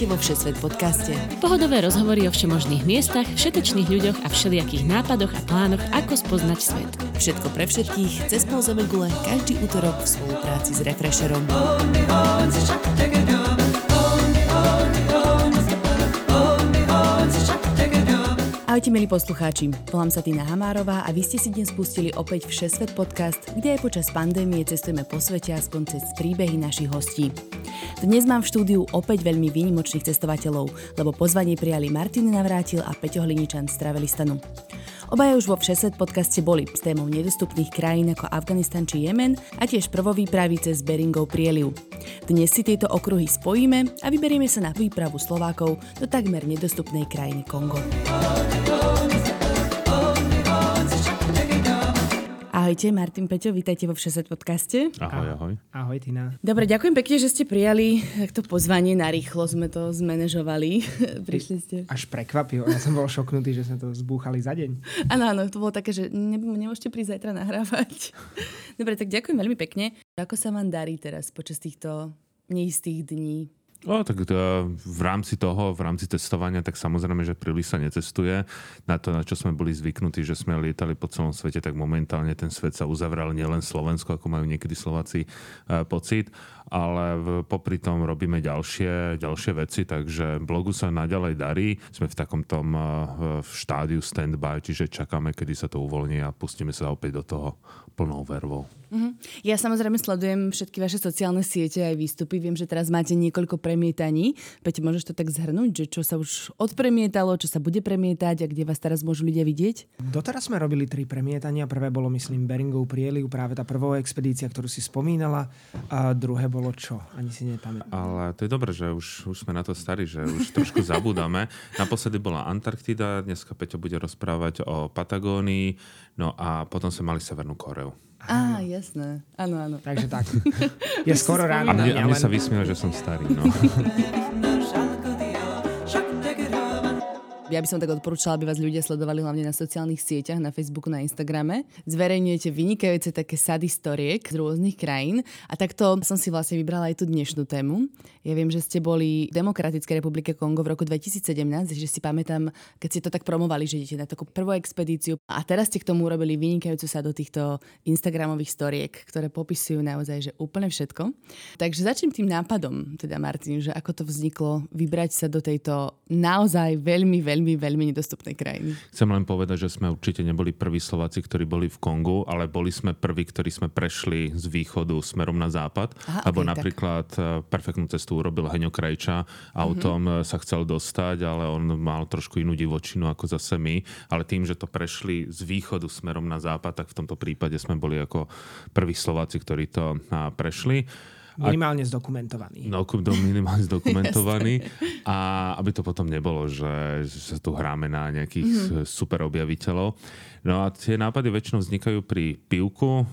Vítajte vo Všesvet podcaste. Pohodové rozhovory o všemožných miestach, všetečných ľuďoch a všelijakých nápadoch a plánoch, ako spoznať svet. Všetko pre všetkých, cez pauzové gule, každý útorok v spolupráci s Refresherom. Ahojte milí poslucháči, volám sa Tina Hamárová a vy ste si dnes pustili opäť Všesvet podcast, kde aj počas pandémie cestujeme po svete aspoň cez príbehy našich hostí. Dnes mám v štúdiu opäť veľmi výnimočných cestovateľov, lebo pozvanie prijali Martin Navrátil a Peťo Hliničan z Travelistanu. Obaja už vo Všesvet podcaste boli s témou nedostupných krajín ako Afganistan či Jemen a tiež prvovýpravy cez Beringov prieliv. Dnes si tieto okruhy spojíme a vyberieme sa na výpravu Slovákov do takmer nedostupnej krajiny Kongo. Ahojte, Martin Peťo, vítajte vo Všeset podcaste. Ahoj, ahoj. Ahoj, Tina. Dobre, ďakujem pekne, že ste prijali takto pozvanie. Narýchlo sme to zmanéžovali. Prišli ste. Až prekvapil. Ja som bol šoknutý, že sme to zbúchali za deň. Áno, áno, to bolo také, že ne, nemôžete prísť zajtra nahrávať. Dobre, tak ďakujem veľmi pekne. Ako sa vám darí teraz počas týchto neistých dní? O, tak to, v rámci toho, v rámci testovania, tak samozrejme, že príliš sa necestuje. Na to, na čo sme boli zvyknutí, že sme lietali po celom svete, tak momentálne ten svet sa uzavral nielen Slovensko, ako majú niekedy Slováci e, pocit, ale v, popri tom robíme ďalšie, ďalšie veci, takže blogu sa naďalej darí. Sme v takom tom e, v štádiu stand-by, čiže čakáme, kedy sa to uvoľní a pustíme sa opäť do toho plnou vervou. Uh-huh. Ja samozrejme sledujem všetky vaše sociálne siete aj výstupy. Viem, že teraz máte niekoľko premietaní. Peť, môžeš to tak zhrnúť, že čo sa už odpremietalo, čo sa bude premietať a kde vás teraz môžu ľudia vidieť? Doteraz sme robili tri premietania. Prvé bolo, myslím, Beringov prieliv, práve tá prvá expedícia, ktorú si spomínala. A druhé bolo čo? Ani si nepamätám. Ale to je dobré, že už, už sme na to starí, že už trošku zabúdame. Naposledy bola Antarktida, dneska Peťo bude rozprávať o Patagónii, no a potom sme mali Severnú Koreu. Á, jasné. Áno, áno. Takže tak. Je skoro ráno. A mne, a mne sa vysmiel, že som starý. No. Ja by som tak odporúčala, aby vás ľudia sledovali hlavne na sociálnych sieťach, na Facebooku, na Instagrame. Zverejňujete vynikajúce také sady storiek z rôznych krajín a takto som si vlastne vybrala aj tú dnešnú tému. Ja viem, že ste boli v Demokratickej republike Kongo v roku 2017, že si pamätám, keď ste to tak promovali, že idete na takú prvú expedíciu a teraz ste k tomu urobili vynikajúcu sa do týchto Instagramových storiek, ktoré popisujú naozaj že úplne všetko. Takže začnem tým nápadom, teda Martin, že ako to vzniklo vybrať sa do tejto naozaj veľmi, veľmi veľmi, veľmi nedostupnej krajiny. Chcem len povedať, že sme určite neboli prví Slováci, ktorí boli v Kongu, ale boli sme prví, ktorí sme prešli z východu smerom na západ. Aha, Lebo okay, napríklad tak. Eh, perfektnú cestu urobil Heňo Krajča, autom mm-hmm. sa chcel dostať, ale on mal trošku inú divočinu ako zase my. Ale tým, že to prešli z východu smerom na západ, tak v tomto prípade sme boli ako prví Slováci, ktorí to prešli. Minimálne zdokumentovaný. No, minimálne zdokumentovaný. a aby to potom nebolo, že, že sa tu hráme na nejakých mm-hmm. super objaviteľov. No a tie nápady väčšinou vznikajú pri pivku.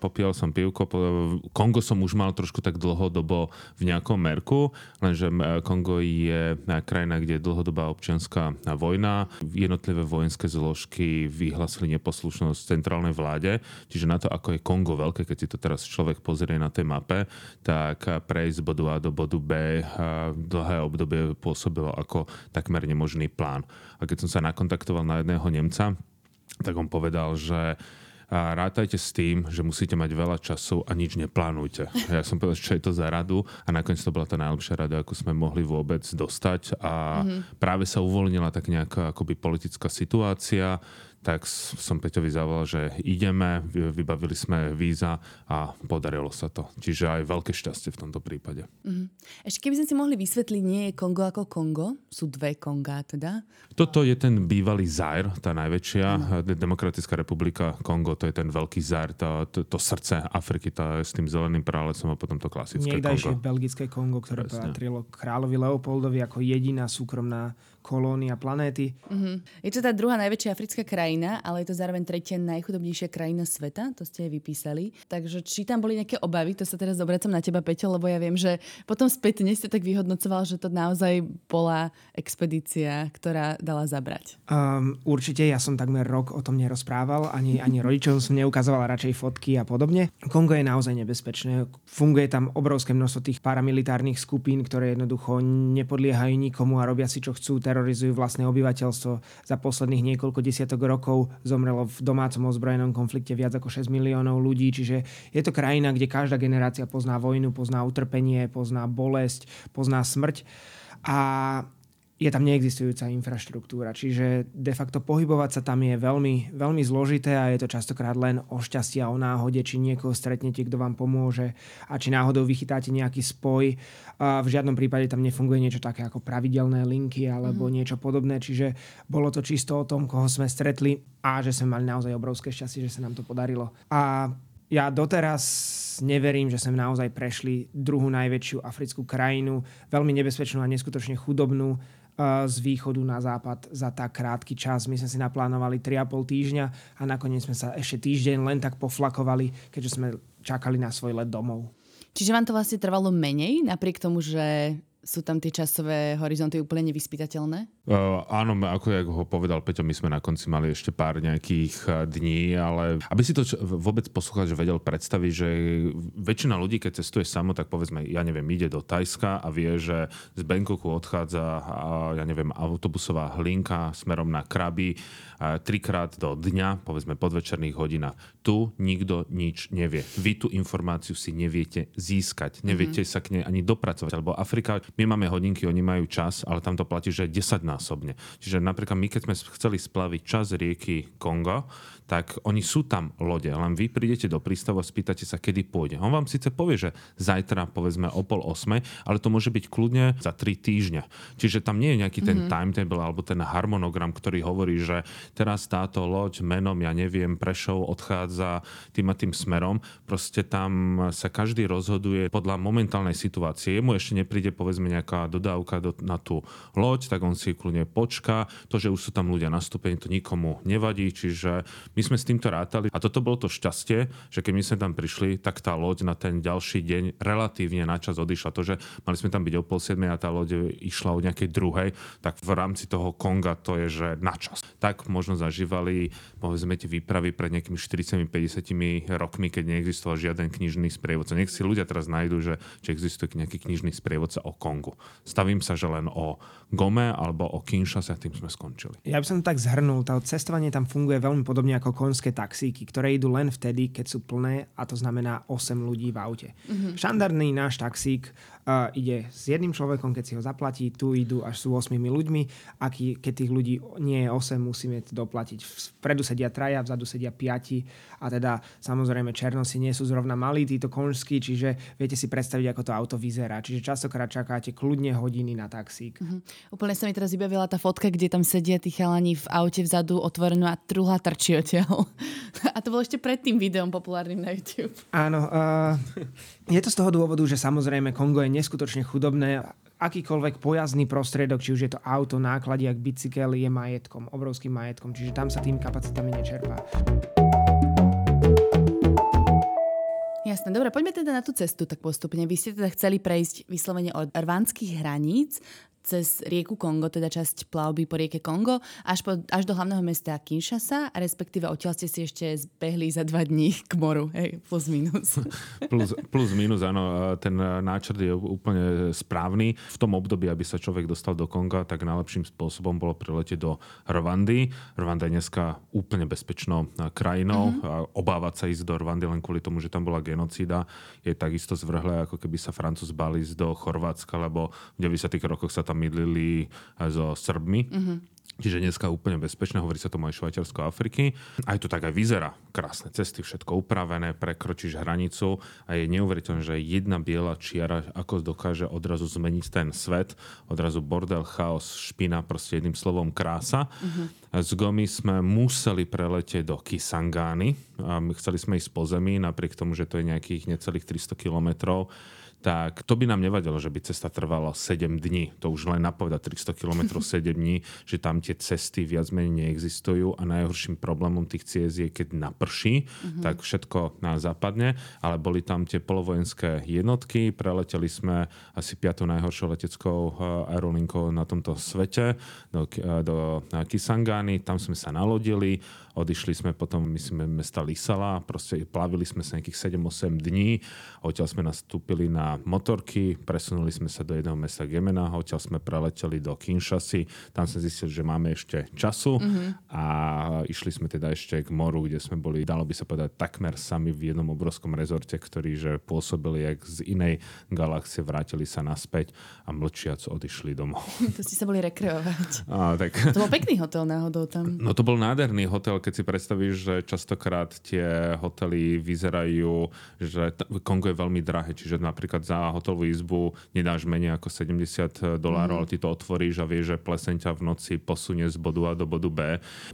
Popíjal som pivko. Kongo som už mal trošku tak dlhodobo v nejakom merku, lenže Kongo je krajina, kde je dlhodobá občianská vojna. Jednotlivé vojenské zložky vyhlasili neposlušnosť centrálnej vláde. Čiže na to, ako je Kongo veľké, keď si to teraz človek pozrie na tej mape, tak prejsť z bodu A do bodu B dlhé obdobie pôsobilo ako takmer nemožný plán. A keď som sa nakontaktoval na jedného Nemca, tak on povedal, že a rátajte s tým, že musíte mať veľa času a nič neplánujte. Ja som povedal, čo je to za radu a nakoniec to bola tá najlepšia rada, ako sme mohli vôbec dostať a mm-hmm. práve sa uvoľnila tak nejaká akoby politická situácia, tak som Peťovi zavolal, že ideme, vybavili sme víza a podarilo sa to. Čiže aj veľké šťastie v tomto prípade. Uh-huh. Ešte keby sme si mohli vysvetliť, nie je Kongo ako Kongo? Sú dve Konga teda? Toto je ten bývalý Zair, tá najväčšia. Uh-huh. Demokratická republika Kongo, to je ten veľký Zair, to, to, to srdce Afriky, tá s tým zeleným prálesom a potom to klasické Niekdajšie Kongo. belgické Kongo, ktoré patrilo kráľovi Leopoldovi ako jediná súkromná kolónia planéty. Uh-huh. Je to tá druhá najväčšia africká krajina, ale je to zároveň tretia najchudobnejšia krajina sveta, to ste aj vypísali. Takže či tam boli nejaké obavy, to sa teraz obracam na teba, Peťo, lebo ja viem, že potom spätne ste tak vyhodnocoval, že to naozaj bola expedícia, ktorá dala zabrať. Um, určite, ja som takmer rok o tom nerozprával, ani, ani rodičom som neukazoval radšej fotky a podobne. Kongo je naozaj nebezpečné. Funguje tam obrovské množstvo tých paramilitárnych skupín, ktoré jednoducho nepodliehajú nikomu a robia si, čo chcú, terorizujú vlastné obyvateľstvo. Za posledných niekoľko desiatok rokov zomrelo v domácom ozbrojenom konflikte viac ako 6 miliónov ľudí, čiže je to krajina, kde každá generácia pozná vojnu, pozná utrpenie, pozná bolesť, pozná smrť. A je tam neexistujúca infraštruktúra. Čiže de facto pohybovať sa tam je veľmi, veľmi zložité a je to častokrát len o šťastie a o náhode, či niekoho stretnete, kto vám pomôže a či náhodou vychytáte nejaký spoj. A v žiadnom prípade tam nefunguje niečo také ako pravidelné linky alebo mm. niečo podobné, čiže bolo to čisto o tom, koho sme stretli a že sme mali naozaj obrovské šťastie, že sa nám to podarilo. A ja doteraz neverím, že sme naozaj prešli druhú najväčšiu africkú krajinu, veľmi nebezpečnú a neskutočne chudobnú z východu na západ za tak krátky čas. My sme si naplánovali 3,5 týždňa a nakoniec sme sa ešte týždeň len tak poflakovali, keďže sme čakali na svoj let domov. Čiže vám to vlastne trvalo menej, napriek tomu, že sú tam tie časové horizonty úplne nevyspytateľné? Uh, áno, ako jak ho povedal Peťo, my sme na konci mali ešte pár nejakých uh, dní, ale aby si to č- vôbec poslucháč vedel predstaviť, že väčšina ľudí, keď cestuje samo, tak povedzme, ja neviem, ide do Tajska a vie, že z Bangkoku odchádza, ja neviem, autobusová hlinka smerom na Krabi trikrát do dňa, povedzme podvečerných hodinách. Tu nikto nič nevie. Vy tú informáciu si neviete získať, neviete mm-hmm. sa k nej ani dopracovať, lebo Afrika my máme hodinky, oni majú čas, ale tam to platí, že 10 násobne. Čiže napríklad my, keď sme chceli splaviť čas rieky Kongo, tak oni sú tam lode, len vy prídete do prístavu a spýtate sa, kedy pôjde. On vám síce povie, že zajtra povedzme o pol osme, ale to môže byť kľudne za tri týždňa. Čiže tam nie je nejaký ten mm-hmm. timetable alebo ten harmonogram, ktorý hovorí, že teraz táto loď menom, ja neviem, Prešov odchádza tým a tým smerom. Proste tam sa každý rozhoduje podľa momentálnej situácie. Jemu ešte nepríde povedzme nejaká dodávka do, na tú loď, tak on si kľudne počká. To, že už sú tam ľudia nastúpení, to nikomu nevadí, čiže my my sme s týmto rátali a toto bolo to šťastie, že keď my sme tam prišli, tak tá loď na ten ďalší deň relatívne na čas odišla. To, že mali sme tam byť o pol siedmej a tá loď išla o nejakej druhej, tak v rámci toho Konga to je, že na čas. Tak možno zažívali, povedzme, tie výpravy pred nejakými 40-50 rokmi, keď neexistoval žiaden knižný sprievodca. Nech si ľudia teraz nájdú, že či existuje nejaký knižný sprievodca o Kongu. Stavím sa, že len o Gome alebo o Kinshase a tým sme skončili. Ja by som to tak zhrnul. Tá cestovanie tam funguje veľmi podobne ako konské taxíky, ktoré idú len vtedy, keď sú plné a to znamená 8 ľudí v aute. Mm-hmm. Štandardný náš taxík uh, ide s jedným človekom, keď si ho zaplatí, tu idú až sú 8 ľuďmi, a keď tých ľudí nie je 8, musíme doplatiť. Vpredu sedia traja, vzadu sedia piati a teda samozrejme černosi nie sú zrovna malí, títo konžskí, čiže viete si predstaviť, ako to auto vyzerá. Čiže častokrát čakáte kľudne hodiny na taxík. Mm-hmm. Úplne sa mi teraz vybavila tá fotka, kde tam sedia tí chalani v aute vzadu otvorenú a truhla trčí odtiaľ. A to bolo ešte pred tým videom populárnym na YouTube. Áno, uh, je to z toho dôvodu, že samozrejme Kongo je neskutočne chudobné akýkoľvek pojazdný prostriedok, či už je to auto, nákladiak, bicykel, je majetkom, obrovským majetkom, čiže tam sa tým kapacitami nečerpá. Jasné, dobre, poďme teda na tú cestu tak postupne. Vy ste teda chceli prejsť vyslovene od rvánskych hraníc cez rieku Kongo, teda časť plavby po rieke Kongo, až, po, až do hlavného mesta Kinshasa a respektíve odtiaľ ste si ešte zbehli za dva dní k moru, hej, plus minus. plus, plus minus, áno, ten náčrt je úplne správny. V tom období, aby sa človek dostal do Konga, tak najlepším spôsobom bolo priletieť do Rwandy. Rwanda je dneska úplne bezpečnou krajinou. Mm-hmm. Obávať sa ísť do Rwandy len kvôli tomu, že tam bola genocída, je takisto zvrhlé, ako keby sa Francúz bali ísť do Chorvátska, lebo v 90. rokoch sa tam tam mydlili so Srbmi. Mm-hmm. Čiže dneska úplne bezpečné, hovorí sa tomu aj Švajčiarsko Afriky. Aj to tak aj vyzerá. Krásne cesty, všetko upravené, prekročíš hranicu a je neuveriteľné, že jedna biela čiara ako dokáže odrazu zmeniť ten svet. Odrazu bordel, chaos, špina, proste jedným slovom krása. Uh-huh. Z Gomy sme museli preletieť do Kisangány. My chceli sme ísť po zemi, napriek tomu, že to je nejakých necelých 300 kilometrov tak to by nám nevadilo, že by cesta trvala 7 dní. To už len napovedať 300 km 7 dní, že tam tie cesty viac menej neexistujú a najhorším problémom tých ciest je, keď naprší, mm-hmm. tak všetko nás zapadne, ale boli tam tie polovojenské jednotky, preleteli sme asi 5. najhoršou leteckou eh, aerolinkou na tomto svete do, eh, do Kisangány, tam sme sa nalodili, Odišli sme potom, myslím, mesta Lisala, proste plavili sme sa nejakých 7-8 dní, odtiaľ sme nastúpili na motorky, presunuli sme sa do jedného mesta Gemena, odtiaľ sme preleteli do Kinshasy, tam sme zistili, že máme ešte času mm-hmm. a išli sme teda ešte k moru, kde sme boli, dalo by sa povedať, takmer sami v jednom obrovskom rezorte, ktorý že pôsobili jak z inej galaxie, vrátili sa naspäť a mlčiac odišli domov. To ste sa boli rekreovať. A, tak... To bol pekný hotel náhodou tam. No to bol nádherný hotel, keď si predstavíš, že častokrát tie hotely vyzerajú, že Kongo je veľmi drahé, čiže napríklad za hotelovú izbu nedáš menej ako 70 dolárov, mm. ale ty to otvoríš a vieš, že pleseň ťa v noci posunie z bodu A do bodu B.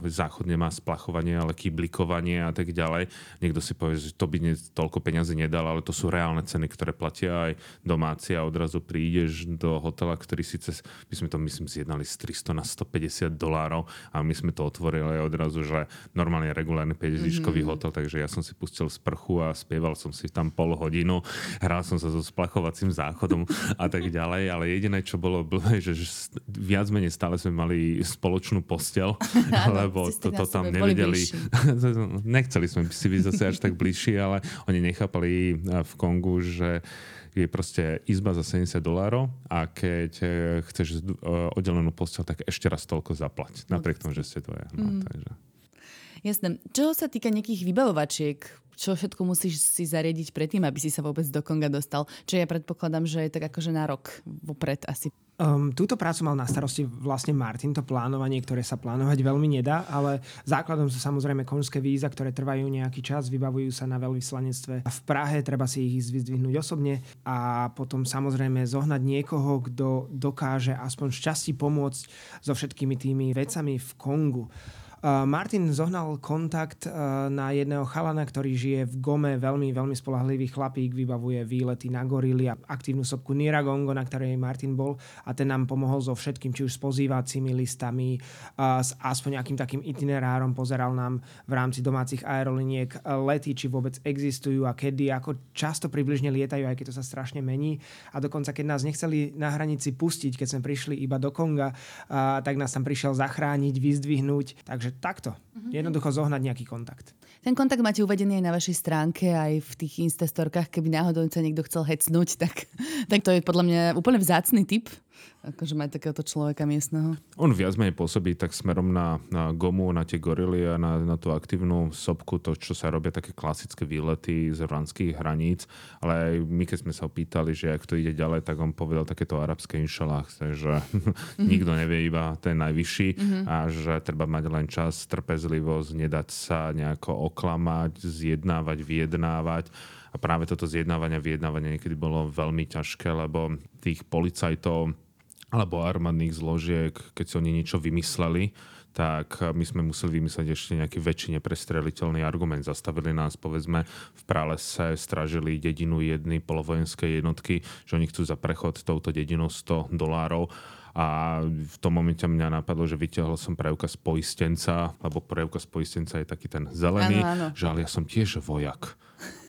Záchod nemá splachovanie, ale kyblikovanie a tak ďalej. Niekto si povie, že to by ne, toľko peňazí nedal, ale to sú reálne ceny, ktoré platia aj domáci a odrazu prídeš do hotela, ktorý síce, my sme to myslím zjednali z 300 na 150 dolárov a my sme to otvorili odrazu, že normálne regulárny 50-diškový mm-hmm. hotel, takže ja som si pustil sprchu a spieval som si tam pol hodinu, hral som sa so splachovacím záchodom a tak ďalej, ale jediné, čo bolo blbé, že, viac menej stále sme mali spoločnú postel, lebo to, to tam nevedeli. Nechceli sme si byť zase až tak bližší, ale oni nechápali eh, v Kongu, že je proste izba za 70 dolárov a keď eh, chceš eh, oddelenú postel, tak ešte raz toľko zaplať. Napriek tomu, že ste dvoje. No, mm. takže. Jasné. Čo sa týka nejakých vybavovačiek, čo všetko musíš si zariadiť predtým, aby si sa vôbec do Konga dostal? Čo ja predpokladám, že je tak akože na rok vopred asi. Um, túto prácu mal na starosti vlastne Martin, to plánovanie, ktoré sa plánovať veľmi nedá, ale základom sú samozrejme konžské víza, ktoré trvajú nejaký čas, vybavujú sa na veľvyslanectve v Prahe, treba si ich vyzdvihnúť osobne a potom samozrejme zohnať niekoho, kto dokáže aspoň šťastí pomôcť so všetkými tými vecami v Kongu. Martin zohnal kontakt na jedného chalana, ktorý žije v Gome, veľmi, veľmi spolahlivý chlapík, vybavuje výlety na gorily a aktívnu sopku Niragongo, na ktorej Martin bol a ten nám pomohol so všetkým, či už s pozývacími listami, s aspoň nejakým takým itinerárom, pozeral nám v rámci domácich aeroliniek lety, či vôbec existujú a kedy, ako často približne lietajú, aj keď to sa strašne mení. A dokonca, keď nás nechceli na hranici pustiť, keď sme prišli iba do Konga, tak nás tam prišiel zachrániť, vyzdvihnúť. Takže Takže takto. Mm-hmm. Jednoducho zohnať nejaký kontakt. Ten kontakt máte uvedený aj na vašej stránke, aj v tých instastorkách, keby náhodou sa niekto chcel hecnúť, tak, tak to je podľa mňa úplne vzácný typ akože mať takéhoto človeka miestneho? On viac menej pôsobí tak smerom na, na gomu, na tie gorily a na, na tú aktívnu sopku, to, čo sa robia také klasické výlety z rwandských hraníc. Ale aj my, keď sme sa opýtali, že ak to ide ďalej, tak on povedal takéto arabské inšalách, že mm-hmm. nikto nevie iba ten najvyšší mm-hmm. a že treba mať len čas, trpezlivosť, nedať sa nejako oklamať, zjednávať, vyjednávať. A práve toto zjednávanie a vyjednávanie niekedy bolo veľmi ťažké, lebo tých policajtov alebo armádnych zložiek, keď si oni niečo vymysleli, tak my sme museli vymyslieť ešte nejaký väčší neprestreliteľný argument. Zastavili nás, povedzme, v pralese, stražili dedinu jedny polovojenské jednotky, že oni chcú za prechod touto dedinou 100 dolárov a v tom momente mňa napadlo, že vyťahol som preukaz poistenca, lebo preukaz poistenca je taký ten zelený, ano, ano. že ale ja som tiež vojak.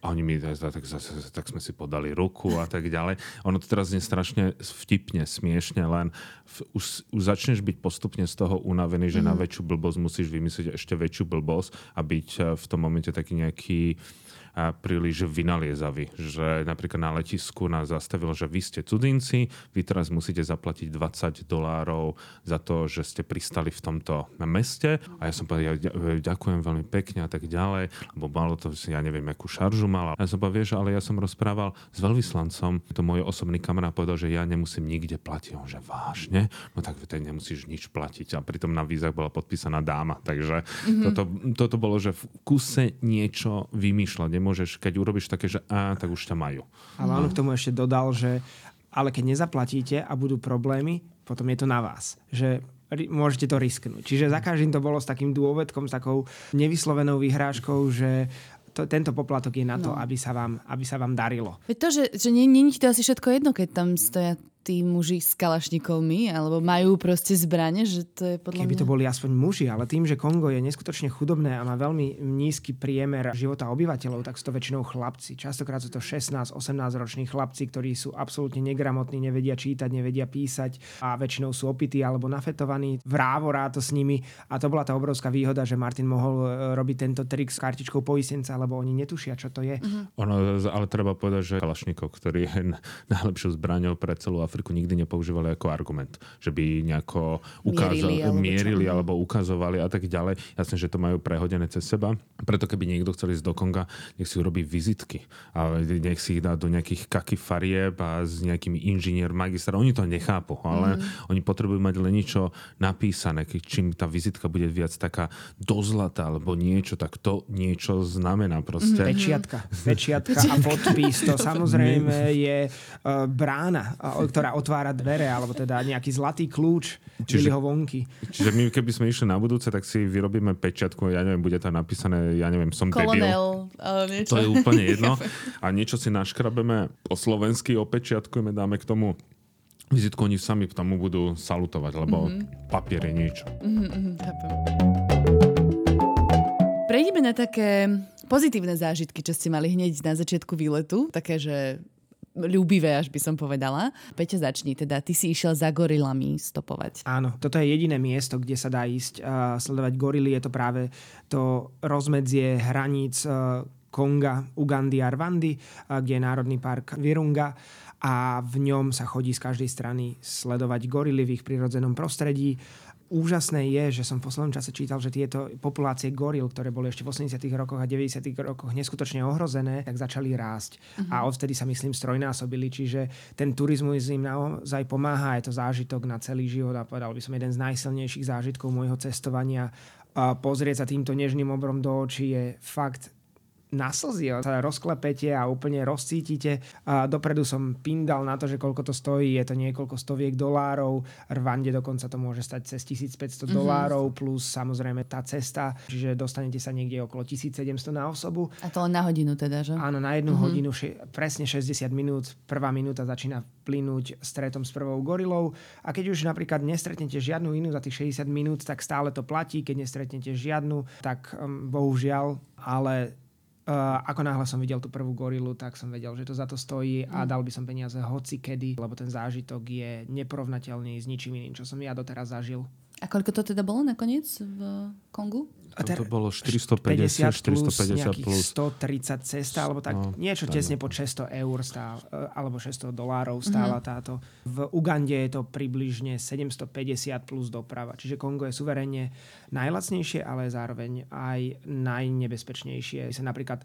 A oni mi tak, tak, tak sme si podali ruku a tak ďalej. Ono to teraz je strašne vtipne, smiešne, len v, už, už začneš byť postupne z toho unavený, že mm. na mhm. väčšiu blbosť musíš vymyslieť ešte väčšiu blbosť a byť eh, v tom momente taký nejaký a príliš vynaliezaví. Že napríklad na letisku nás zastavilo, že vy ste cudzinci, vy teraz musíte zaplatiť 20 dolárov za to, že ste pristali v tomto meste. A ja som povedal, ja ďakujem veľmi pekne a tak ďalej, lebo malo to, ja neviem, akú šaržu mal. A ja som povedal, vieš, ale ja som rozprával s veľvyslancom, to môj osobný kamarát povedal, že ja nemusím nikde platiť. On, že vážne? No tak ty nemusíš nič platiť. A pritom na vízach bola podpísaná dáma. Takže mm-hmm. toto, toto bolo, že v kuse niečo vymýšľať nemôžeš, keď urobíš také, že a, tak už ťa majú. Ale on k tomu ešte dodal, že ale keď nezaplatíte a budú problémy, potom je to na vás. Že môžete to risknúť. Čiže za každým to bolo s takým dôvedkom, s takou nevyslovenou vyhrážkou, že to, tento poplatok je na to, no. aby, sa vám, aby sa vám darilo. Veď to, že, že nie, nie je to asi všetko jedno, keď tam stoja tí muži s kalašnikovmi, alebo majú proste zbranie, že to je podľa Keby mňa... to boli aspoň muži, ale tým, že Kongo je neskutočne chudobné a má veľmi nízky priemer života obyvateľov, tak sú to väčšinou chlapci. Častokrát sú to 16-18 roční chlapci, ktorí sú absolútne negramotní, nevedia čítať, nevedia písať a väčšinou sú opití alebo nafetovaní. Vrávorá to s nimi a to bola tá obrovská výhoda, že Martin mohol e, robiť tento trik s kartičkou poistenca, lebo oni netušia, čo to je. Uh-huh. Ono, ale treba povedať, že Kalašnikov, ktorý je najlepšou zbraňou pre celú Afriku nikdy nepoužívali ako argument, že by nejako ukázali, mierili, alebo, mierili alebo ukazovali a tak ďalej. Jasne, že to majú prehodené cez seba. Preto keby niekto chcel ísť do Konga, nech si urobí vizitky a nech si ich dá do nejakých kaky farieb a s nejakými inžinier, magister. Oni to nechápu, ale mm. oni potrebujú mať len niečo napísané. Čím tá vizitka bude viac taká dozlatá alebo niečo, tak to niečo znamená proste. Mm. Pečiatka. Pečiatka a podpis. To samozrejme je uh, brána, ktorá otvára dvere, alebo teda nejaký zlatý kľúč čiže, vonky. Čiže my keby sme išli na budúce, tak si vyrobíme pečiatku, ja neviem, bude tam napísané, ja neviem, som Kolonel, debil. To je úplne jedno. A niečo si naškrabeme po slovensky, opečiatkujeme, dáme k tomu vizitku, oni sami k tomu budú salutovať, lebo mm-hmm. papier je niečo. Mm-hmm, Prejdeme na také pozitívne zážitky, čo ste mali hneď na začiatku výletu. Také, že ľúbivé, až by som povedala. Peťa, začni. Teda ty si išiel za gorilami stopovať. Áno, toto je jediné miesto, kde sa dá ísť uh, sledovať gorily. Je to práve to rozmedzie hraníc uh, Konga, Ugandy a Rwandy, uh, kde je Národný park Virunga a v ňom sa chodí z každej strany sledovať gorily v ich prirodzenom prostredí úžasné je, že som v poslednom čase čítal, že tieto populácie goril, ktoré boli ešte v 80. rokoch a 90. rokoch neskutočne ohrozené, tak začali rásť. Uh-huh. A odvtedy sa myslím strojnásobili, čiže ten turizmus im naozaj pomáha, je to zážitok na celý život a povedal by som jeden z najsilnejších zážitkov môjho cestovania. A pozrieť sa týmto nežným obrom do očí je fakt na slzy, sa rozklepete a úplne rozcítite. A dopredu som pindal na to, že koľko to stojí, je to niekoľko stoviek dolárov, Rwande dokonca to môže stať cez 1500 mm-hmm. dolárov, plus samozrejme tá cesta, čiže dostanete sa niekde okolo 1700 na osobu. A to len na hodinu teda, že? Áno, na jednu mm-hmm. hodinu, še- presne 60 minút, prvá minúta začína plynúť stretom s prvou gorilou a keď už napríklad nestretnete žiadnu inú za tých 60 minút, tak stále to platí, keď nestretnete žiadnu, tak um, bohužiaľ, ale Uh, ako náhle som videl tú prvú gorilu, tak som vedel, že to za to stojí a mm. dal by som peniaze hoci kedy, lebo ten zážitok je neporovnateľný s ničím iným, čo som ja doteraz zažil. A koľko to teda bolo nakoniec v Kongu? A to bolo 450, 450 plus. 130 cesta, alebo tak no, niečo tak, tesne pod 600 eur stál, e, alebo 600 dolárov stála uh-huh. táto. V Ugande je to približne 750 plus doprava. Čiže Kongo je suverene najlacnejšie, ale zároveň aj najnebezpečnejšie. Sa napríklad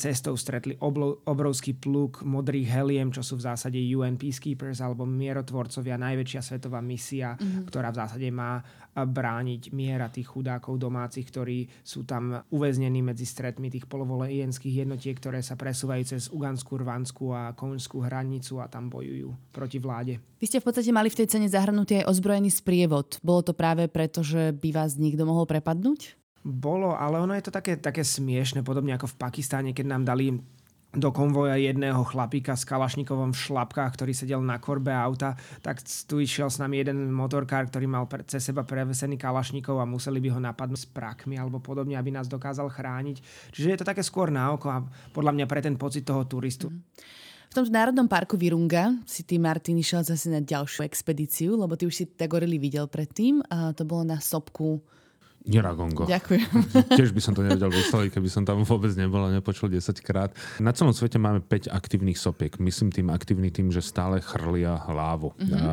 cestou stretli oblo, obrovský pluk modrých heliem, čo sú v zásade UN Peacekeepers alebo mierotvorcovia, najväčšia svetová misia, uh-huh. ktorá v zásade má brániť miera tých chudákov domácich, ktorí sú tam uväznení medzi stretmi tých polovolejenských jednotiek, ktoré sa presúvajú cez Uganskú, Rvanskú a Konskú hranicu a tam bojujú proti vláde. Vy ste v podstate mali v tej cene zahrnutý aj ozbrojený sprievod. Bolo to práve preto, že by vás niekto mohol prepadnúť? Bolo, ale ono je to také, také smiešne, podobne ako v Pakistáne, keď nám dali do konvoja jedného chlapíka s kalašnikovom v šlapkách, ktorý sedel na korbe auta, tak tu išiel s nami jeden motorkár, ktorý mal pre, cez seba prevesený kalašníkov a museli by ho napadnúť s prakmi alebo podobne, aby nás dokázal chrániť. Čiže je to také skôr na oko a podľa mňa pre ten pocit toho turistu. V tomto národnom parku Virunga si ty, Martin, išiel zase na ďalšiu expedíciu, lebo ty už si gorily videl predtým a to bolo na sopku Niragongo. Ďakujem. Tiež by som to nevedel vysloviť, keby som tam vôbec nebol a nepočul 10 krát. Na celom svete máme 5 aktívnych sopiek. Myslím tým aktívny tým, že stále chrlia hlavu. Mm-hmm. A,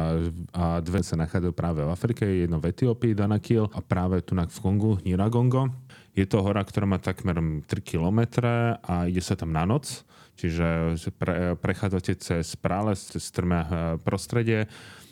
a dve sa nachádzajú práve v Afrike, jedno v Etiópii, Danakil a práve tu v Kongu, Niragongo. Je to hora, ktorá má takmer 3 km a ide sa tam na noc. Čiže pre, prechádzate cez prales, cez strmé eh, prostredie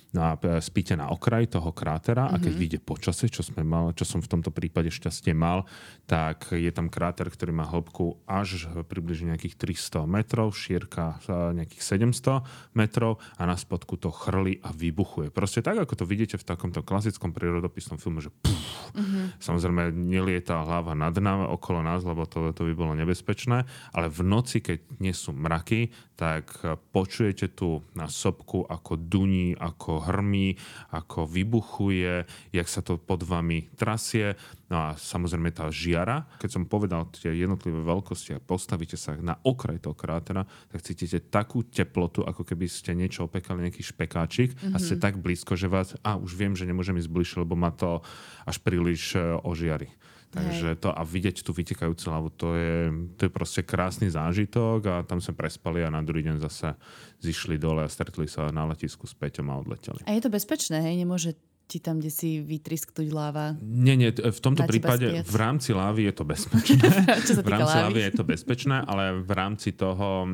No a e, spíte na okraj toho krátera mm-hmm. a keď mhm. vyjde počasie, čo, sme mal, čo som v tomto prípade šťastie mal, tak je tam kráter, ktorý má hĺbku až približne nejakých 300 metrov, šírka e, nejakých 700 metrov a na spodku to chrli a vybuchuje. Proste tak, ako to vidíte v takomto klasickom prírodopisnom filmu, že puf, Uh-huh. Samozrejme, nelieta hlava nad nami, okolo nás, lebo to, to by bolo nebezpečné, ale v noci, keď nie sú mraky, tak počujete tu na sopku, ako duní, ako hrmí, ako vybuchuje, jak sa to pod vami trasie. No a samozrejme tá žiara, keď som povedal tie jednotlivé veľkosti a postavíte sa na okraj toho krátera, tak cítite takú teplotu, ako keby ste niečo opekali, nejaký špekáčik mm-hmm. a ste mhm. tak blízko, že vás, a už viem, že nemôžem ísť bližšie, lebo ma to až príliš e, ožiari. Takže to a vidieť tú vytekajúcu lavu, to je, to je proste krásny zážitok a tam sme prespali a na druhý deň zase zišli dole a stretli sa na letisku s Peťom a odleteli. A je to bezpečné, hej? Nemôže ti tam, kde si vytrisknúť láva? Nie, nie, v tomto prípade v rámci lávy je to bezpečné. v rámci lávy? lávy je to bezpečné, ale v rámci toho,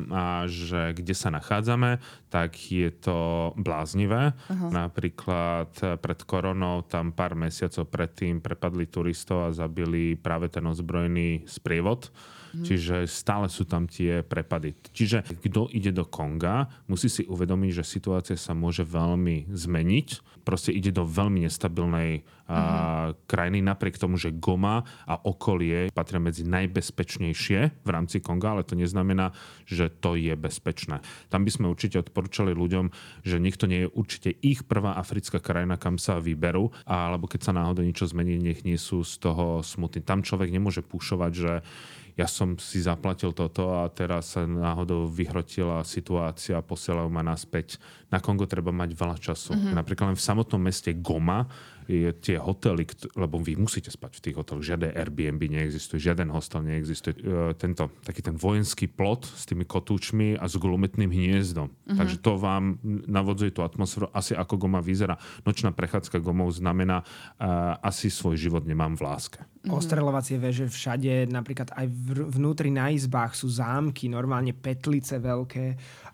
že kde sa nachádzame, tak je to bláznivé. Uh-huh. Napríklad pred koronou tam pár mesiacov predtým prepadli turistov a zabili práve ten ozbrojený sprievod Mm. Čiže stále sú tam tie prepady. Čiže kto ide do Konga, musí si uvedomiť, že situácia sa môže veľmi zmeniť. Proste ide do veľmi nestabilnej mm. a, mhm. krajiny, napriek tomu, že Goma a okolie patria medzi najbezpečnejšie v rámci Konga, ale to neznamená, že to je bezpečné. Tam by sme určite odporúčali ľuďom, že niekto nie je určite ich prvá africká krajina, kam sa vyberú, alebo keď sa náhodou niečo zmení, nech nie sú z toho smutní. Tam človek nemôže púšovať, že ja som si zaplatil toto a teraz sa náhodou vyhrotila situácia, posielajú ma naspäť. Na Kongo treba mať veľa času. Mm-hmm. Napríklad len v samotnom meste Goma je tie hotely, lebo vy musíte spať v tých hoteloch, žiadne Airbnb neexistuje, žiaden hostel neexistuje. E, tento, taký ten vojenský plot s tými kotúčmi a s gulometným hniezdom. Uh-huh. Takže to vám navodzuje tú atmosféru, asi ako Goma vyzerá. Nočná prechádzka Gomov znamená, uh, asi svoj život nemám v láske. Uh-huh. Ostreľovacie veže všade, napríklad aj vnútri na izbách sú zámky, normálne petlice veľké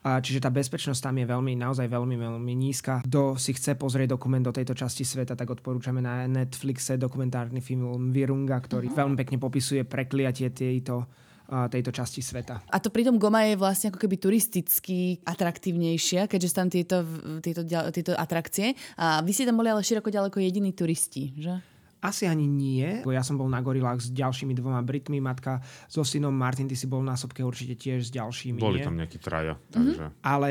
Čiže tá bezpečnosť tam je veľmi, naozaj veľmi, veľmi nízka. Kto si chce pozrieť dokument do tejto časti sveta, tak odporúčame na Netflixe dokumentárny film Virunga, ktorý uh-huh. veľmi pekne popisuje prekliatie tejto tejto časti sveta. A to pritom Goma je vlastne ako keby turisticky atraktívnejšia, keďže sú tam tieto, tieto, tieto atrakcie. A vy ste tam boli ale široko ďaleko jediní turisti, že? Asi ani nie. Ja som bol na gorilách s ďalšími dvoma Britmi, matka so synom. Martin, ty si bol na sopke určite tiež s ďalšími. Boli nie? tam nejakí traja. Mhm. Takže... Mm-hmm. Ale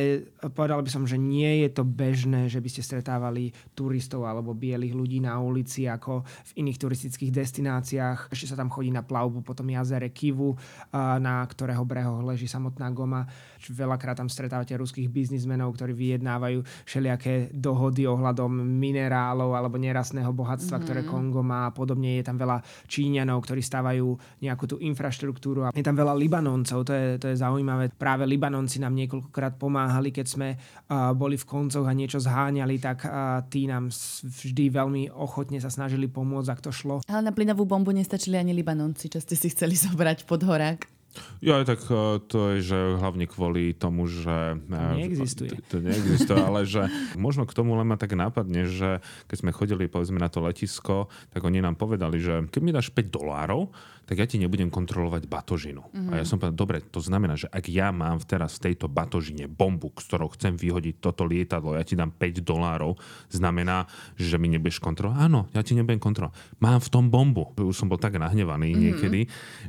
povedal by som, že nie je to bežné, že by ste stretávali turistov alebo bielých ľudí na ulici ako v iných turistických destináciách. Ešte sa tam chodí na plavbu po tom jazere Kivu, na ktorého brehoch leží samotná Goma. Veľakrát tam stretávate ruských biznismenov, ktorí vyjednávajú všelijaké dohody ohľadom minerálov alebo nerastného bohatstva, mm-hmm. ktoré Kongo má a podobne. Je tam veľa Číňanov, ktorí stávajú nejakú tú infraštruktúru a je tam veľa Libanoncov, to je, to je zaujímavé. Práve Libanonci nám niekoľkokrát pomáhali, keď sme uh, boli v koncoch a niečo zháňali, tak uh, tí nám vždy veľmi ochotne sa snažili pomôcť, ak to šlo. Ale na plynovú bombu nestačili ani Libanonci, čo ste si chceli zobrať pod horák. Jo, aj tak e, to je, že hlavne kvôli tomu, že... E, neexistuje. To, to neexistuje, ale že možno k tomu len ma tak nápadne, že keď sme chodili povedzme na to letisko, tak oni nám povedali, že keď mi dáš 5 dolárov, tak ja ti nebudem kontrolovať batožinu. Mm-hmm. A ja som povedal, dobre, to znamená, že ak ja mám teraz v tejto batožine bombu, s ktorou chcem vyhodiť toto lietadlo, ja ti dám 5 dolárov, znamená, že mi nebudeš kontrolovať? Áno, ja ti nebudem kontrolovať. Mám v tom bombu. Už som bol tak nahnevaný mm-hmm. niekedy,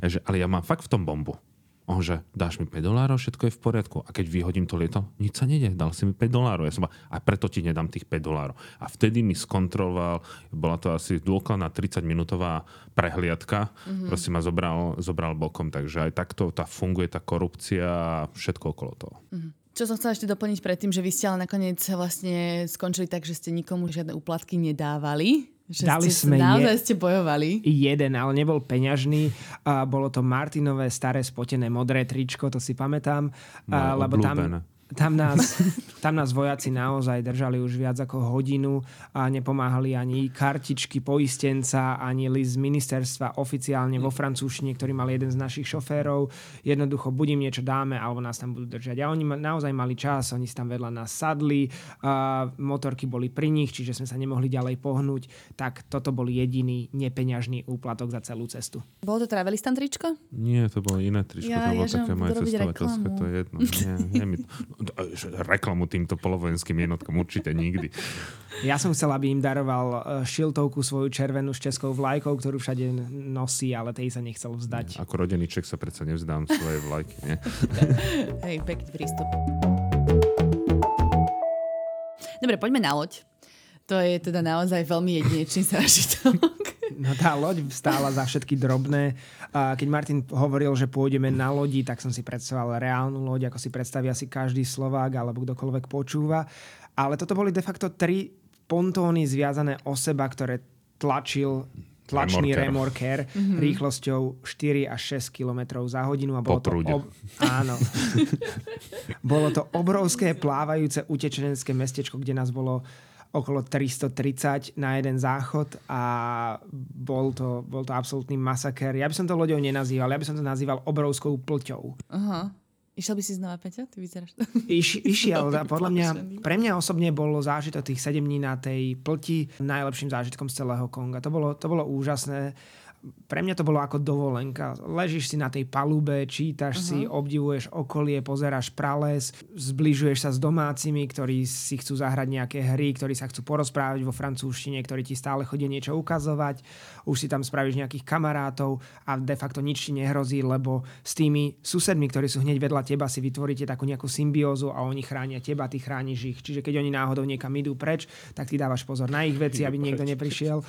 že, ale ja mám fakt v tom bombu. On že, dáš mi 5 dolárov, všetko je v poriadku. A keď vyhodím to lieto, nič sa nedie, dal si mi 5 dolárov. Ja som a preto ti nedám tých 5 dolárov. A vtedy mi skontroloval, bola to asi dôkladná 30-minútová prehliadka, mm-hmm. proste ma zobral, zobral bokom. Takže aj takto tá funguje tá korupcia a všetko okolo toho. Mm-hmm. Čo som chcela ešte doplniť predtým, že vy ste ale nakoniec vlastne skončili tak, že ste nikomu žiadne úplatky nedávali. Že Dali ste, sme naozaj je, ste bojovali. Jeden, ale nebol peňažný. A bolo to Martinové staré spotené modré tričko, to si pamätám. A, lebo tam, tam nás, tam nás vojaci naozaj držali už viac ako hodinu a nepomáhali ani kartičky poistenca, ani list z ministerstva oficiálne vo francúzštine, ktorý mal jeden z našich šoférov. Jednoducho, buď im niečo dáme, alebo nás tam budú držať. A oni naozaj mali čas, oni si tam vedľa nás sadli, a motorky boli pri nich, čiže sme sa nemohli ďalej pohnúť. Tak toto bol jediný nepeňažný úplatok za celú cestu. Bolo to travelistan tričko? Nie, to bolo iné tričko. Ja, to bolo ja, také moje cestovateľské, to je jedno. Nie, nie, mi... reklamu týmto polovojenským jednotkám určite nikdy. Ja som chcel, aby im daroval e, šiltovku svoju červenú s českou vlajkou, ktorú všade nosí, ale tej sa nechcel vzdať. Ako rodený Čech sa predsa nevzdám svojej vlajky, nie? Hej, pekný prístup. Dobre, poďme na loď. To je teda naozaj veľmi jedinečný zážitok. No tá loď stála za všetky drobné. Keď Martin hovoril, že pôjdeme na lodi, tak som si predstavoval reálnu loď, ako si predstaví asi každý Slovák alebo kdokoľvek počúva. Ale toto boli de facto tri pontóny zviazané o seba, ktoré tlačil tlačný remorker, mm-hmm. rýchlosťou 4 až 6 km za hodinu. A bolo to ob... Áno. bolo to obrovské plávajúce utečenecké mestečko, kde nás bolo okolo 330 na jeden záchod a bol to, bol to absolútny masaker. Ja by som to loďou nenazýval, ja by som to nazýval obrovskou plťou. Aha. Išiel by si znova, Peťa? Ty vyzeráš to. Iš, išiel. podľa mňa, pre mňa osobne bolo zážitok tých 7 dní na tej plti najlepším zážitkom z celého Konga. To bolo, to bolo úžasné pre mňa to bolo ako dovolenka. Ležíš si na tej palube, čítaš uh-huh. si, obdivuješ okolie, pozeráš prales, zbližuješ sa s domácimi, ktorí si chcú zahrať nejaké hry, ktorí sa chcú porozprávať vo francúzštine, ktorí ti stále chodia niečo ukazovať. Už si tam spravíš nejakých kamarátov a de facto nič ti nehrozí, lebo s tými susedmi, ktorí sú hneď vedľa teba, si vytvoríte takú nejakú symbiózu a oni chránia teba, ty chrániš ich. Čiže keď oni náhodou niekam idú preč, tak ty dávaš pozor na ich veci, aby niekto neprišiel.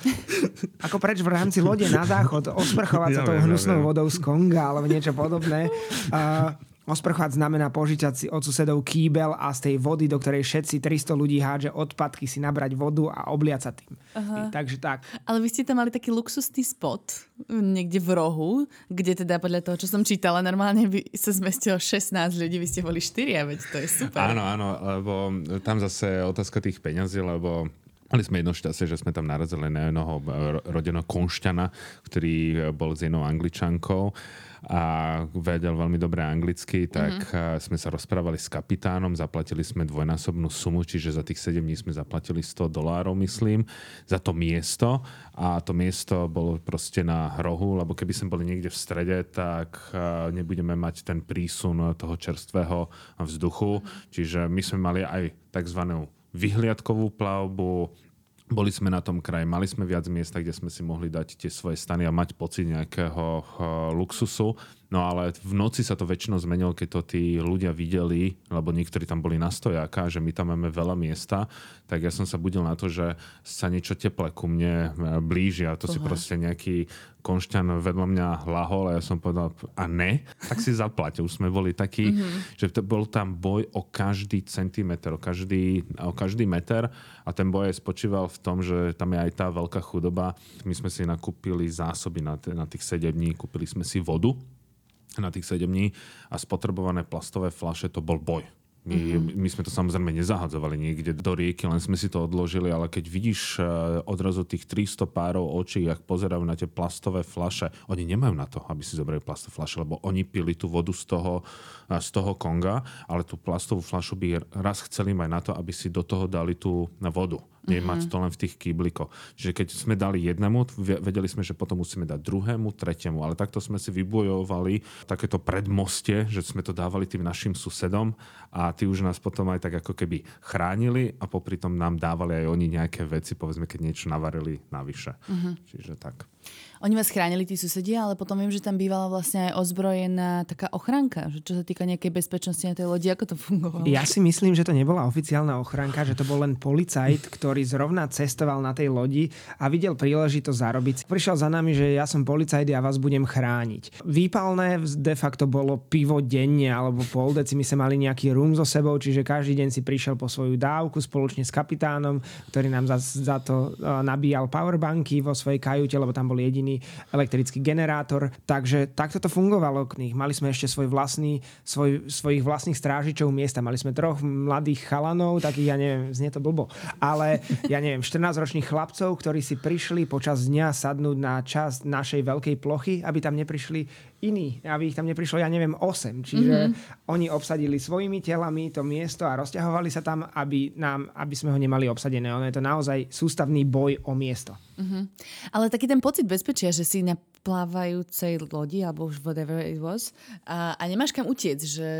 Ako preč v rámci lode na záchod, osprchovať sa tou hnusnou vodou z Konga alebo niečo podobné. Uh, Osprchovať znamená požičať si od susedov kýbel a z tej vody, do ktorej všetci 300 ľudí hádže odpadky, si nabrať vodu a obliať sa tým. Aha. Takže tak. Ale vy ste tam mali taký luxusný spot niekde v rohu, kde teda podľa toho, čo som čítala, normálne by sa zmestilo 16 ľudí, vy ste boli 4, veď to je super. Áno, áno, lebo tam zase otázka tých peňazí, lebo Mali sme jedno šťastie, že sme tam narazili na jednoho rodeného konšťana, ktorý bol s jednou angličankou a vedel veľmi dobre anglicky, tak mm-hmm. sme sa rozprávali s kapitánom, zaplatili sme dvojnásobnú sumu, čiže za tých 7 dní sme zaplatili 100 dolárov, myslím, za to miesto. A to miesto bolo proste na rohu, lebo keby sme boli niekde v strede, tak nebudeme mať ten prísun toho čerstvého vzduchu, čiže my sme mali aj takzvanú vyhliadkovú plavbu, boli sme na tom kraji, mali sme viac miesta, kde sme si mohli dať tie svoje stany a mať pocit nejakého uh, luxusu. No ale v noci sa to väčšinou zmenilo, keď to tí ľudia videli, lebo niektorí tam boli na stojáka, že my tam máme veľa miesta, tak ja som sa budil na to, že sa niečo teplé ku mne e, blíži a to Aha. si proste nejaký konšťan vedľa mňa lahol a ja som povedal, a ne, tak si zaplate. Už sme boli takí, mm-hmm. že to bol tam boj o každý centimetr, o každý, o každý meter a ten boj spočíval v tom, že tam je aj tá veľká chudoba. My sme si nakúpili zásoby na, t- na tých 7 dní, kúpili sme si vodu na tých 7 dní a spotrebované plastové flaše to bol boj. My, uh-huh. my sme to samozrejme nezahadzovali niekde do rieky, len sme si to odložili, ale keď vidíš uh, odrazu tých 300 párov očí, ak pozerajú na tie plastové flaše, oni nemajú na to, aby si zobrali plastové flaše, lebo oni pili tú vodu z toho, uh, z toho konga, ale tú plastovú flašu by raz chceli mať na to, aby si do toho dali tú vodu nie mm-hmm. mať to len v tých kýblikoch. Čiže keď sme dali jednému, vedeli sme, že potom musíme dať druhému, tretiemu, ale takto sme si vybojovali takéto predmostie, že sme to dávali tým našim susedom a tí už nás potom aj tak ako keby chránili a popri tom nám dávali aj oni nejaké veci, povedzme, keď niečo navarili navyše. Mm-hmm. Čiže tak. Oni vás chránili tí susedia, ale potom viem, že tam bývala vlastne aj ozbrojená taká ochranka, že čo sa týka nejakej bezpečnosti na tej lodi, ako to fungovalo? Ja si myslím, že to nebola oficiálna ochranka, že to bol len policajt, ktorý zrovna cestoval na tej lodi a videl príležitosť zarobiť. Prišiel za nami, že ja som policajt a vás budem chrániť. Výpalné de facto bolo pivo denne alebo pol deci. My sme mali nejaký rum so sebou, čiže každý deň si prišiel po svoju dávku spoločne s kapitánom, ktorý nám za, za to nabíjal powerbanky vo svojej kajute, lebo tam bol jediný elektrický generátor. Takže takto to fungovalo. Mali sme ešte svoj vlastný, svoj, svojich vlastných strážičov miesta. Mali sme troch mladých chalanov, takých, ja neviem, znie to blbo, ale ja neviem, 14-ročných chlapcov, ktorí si prišli počas dňa sadnúť na časť našej veľkej plochy, aby tam neprišli iní, aby ich tam neprišlo, ja neviem, 8. Čiže mm-hmm. oni obsadili svojimi telami to miesto a rozťahovali sa tam, aby, nám, aby sme ho nemali obsadené. Ono je to naozaj sústavný boj o miesto. Mm-hmm. Ale taký ten pocit bezpečia, že si na plávajúcej lodi, alebo už whatever it was, a, a nemáš kam utiec, že,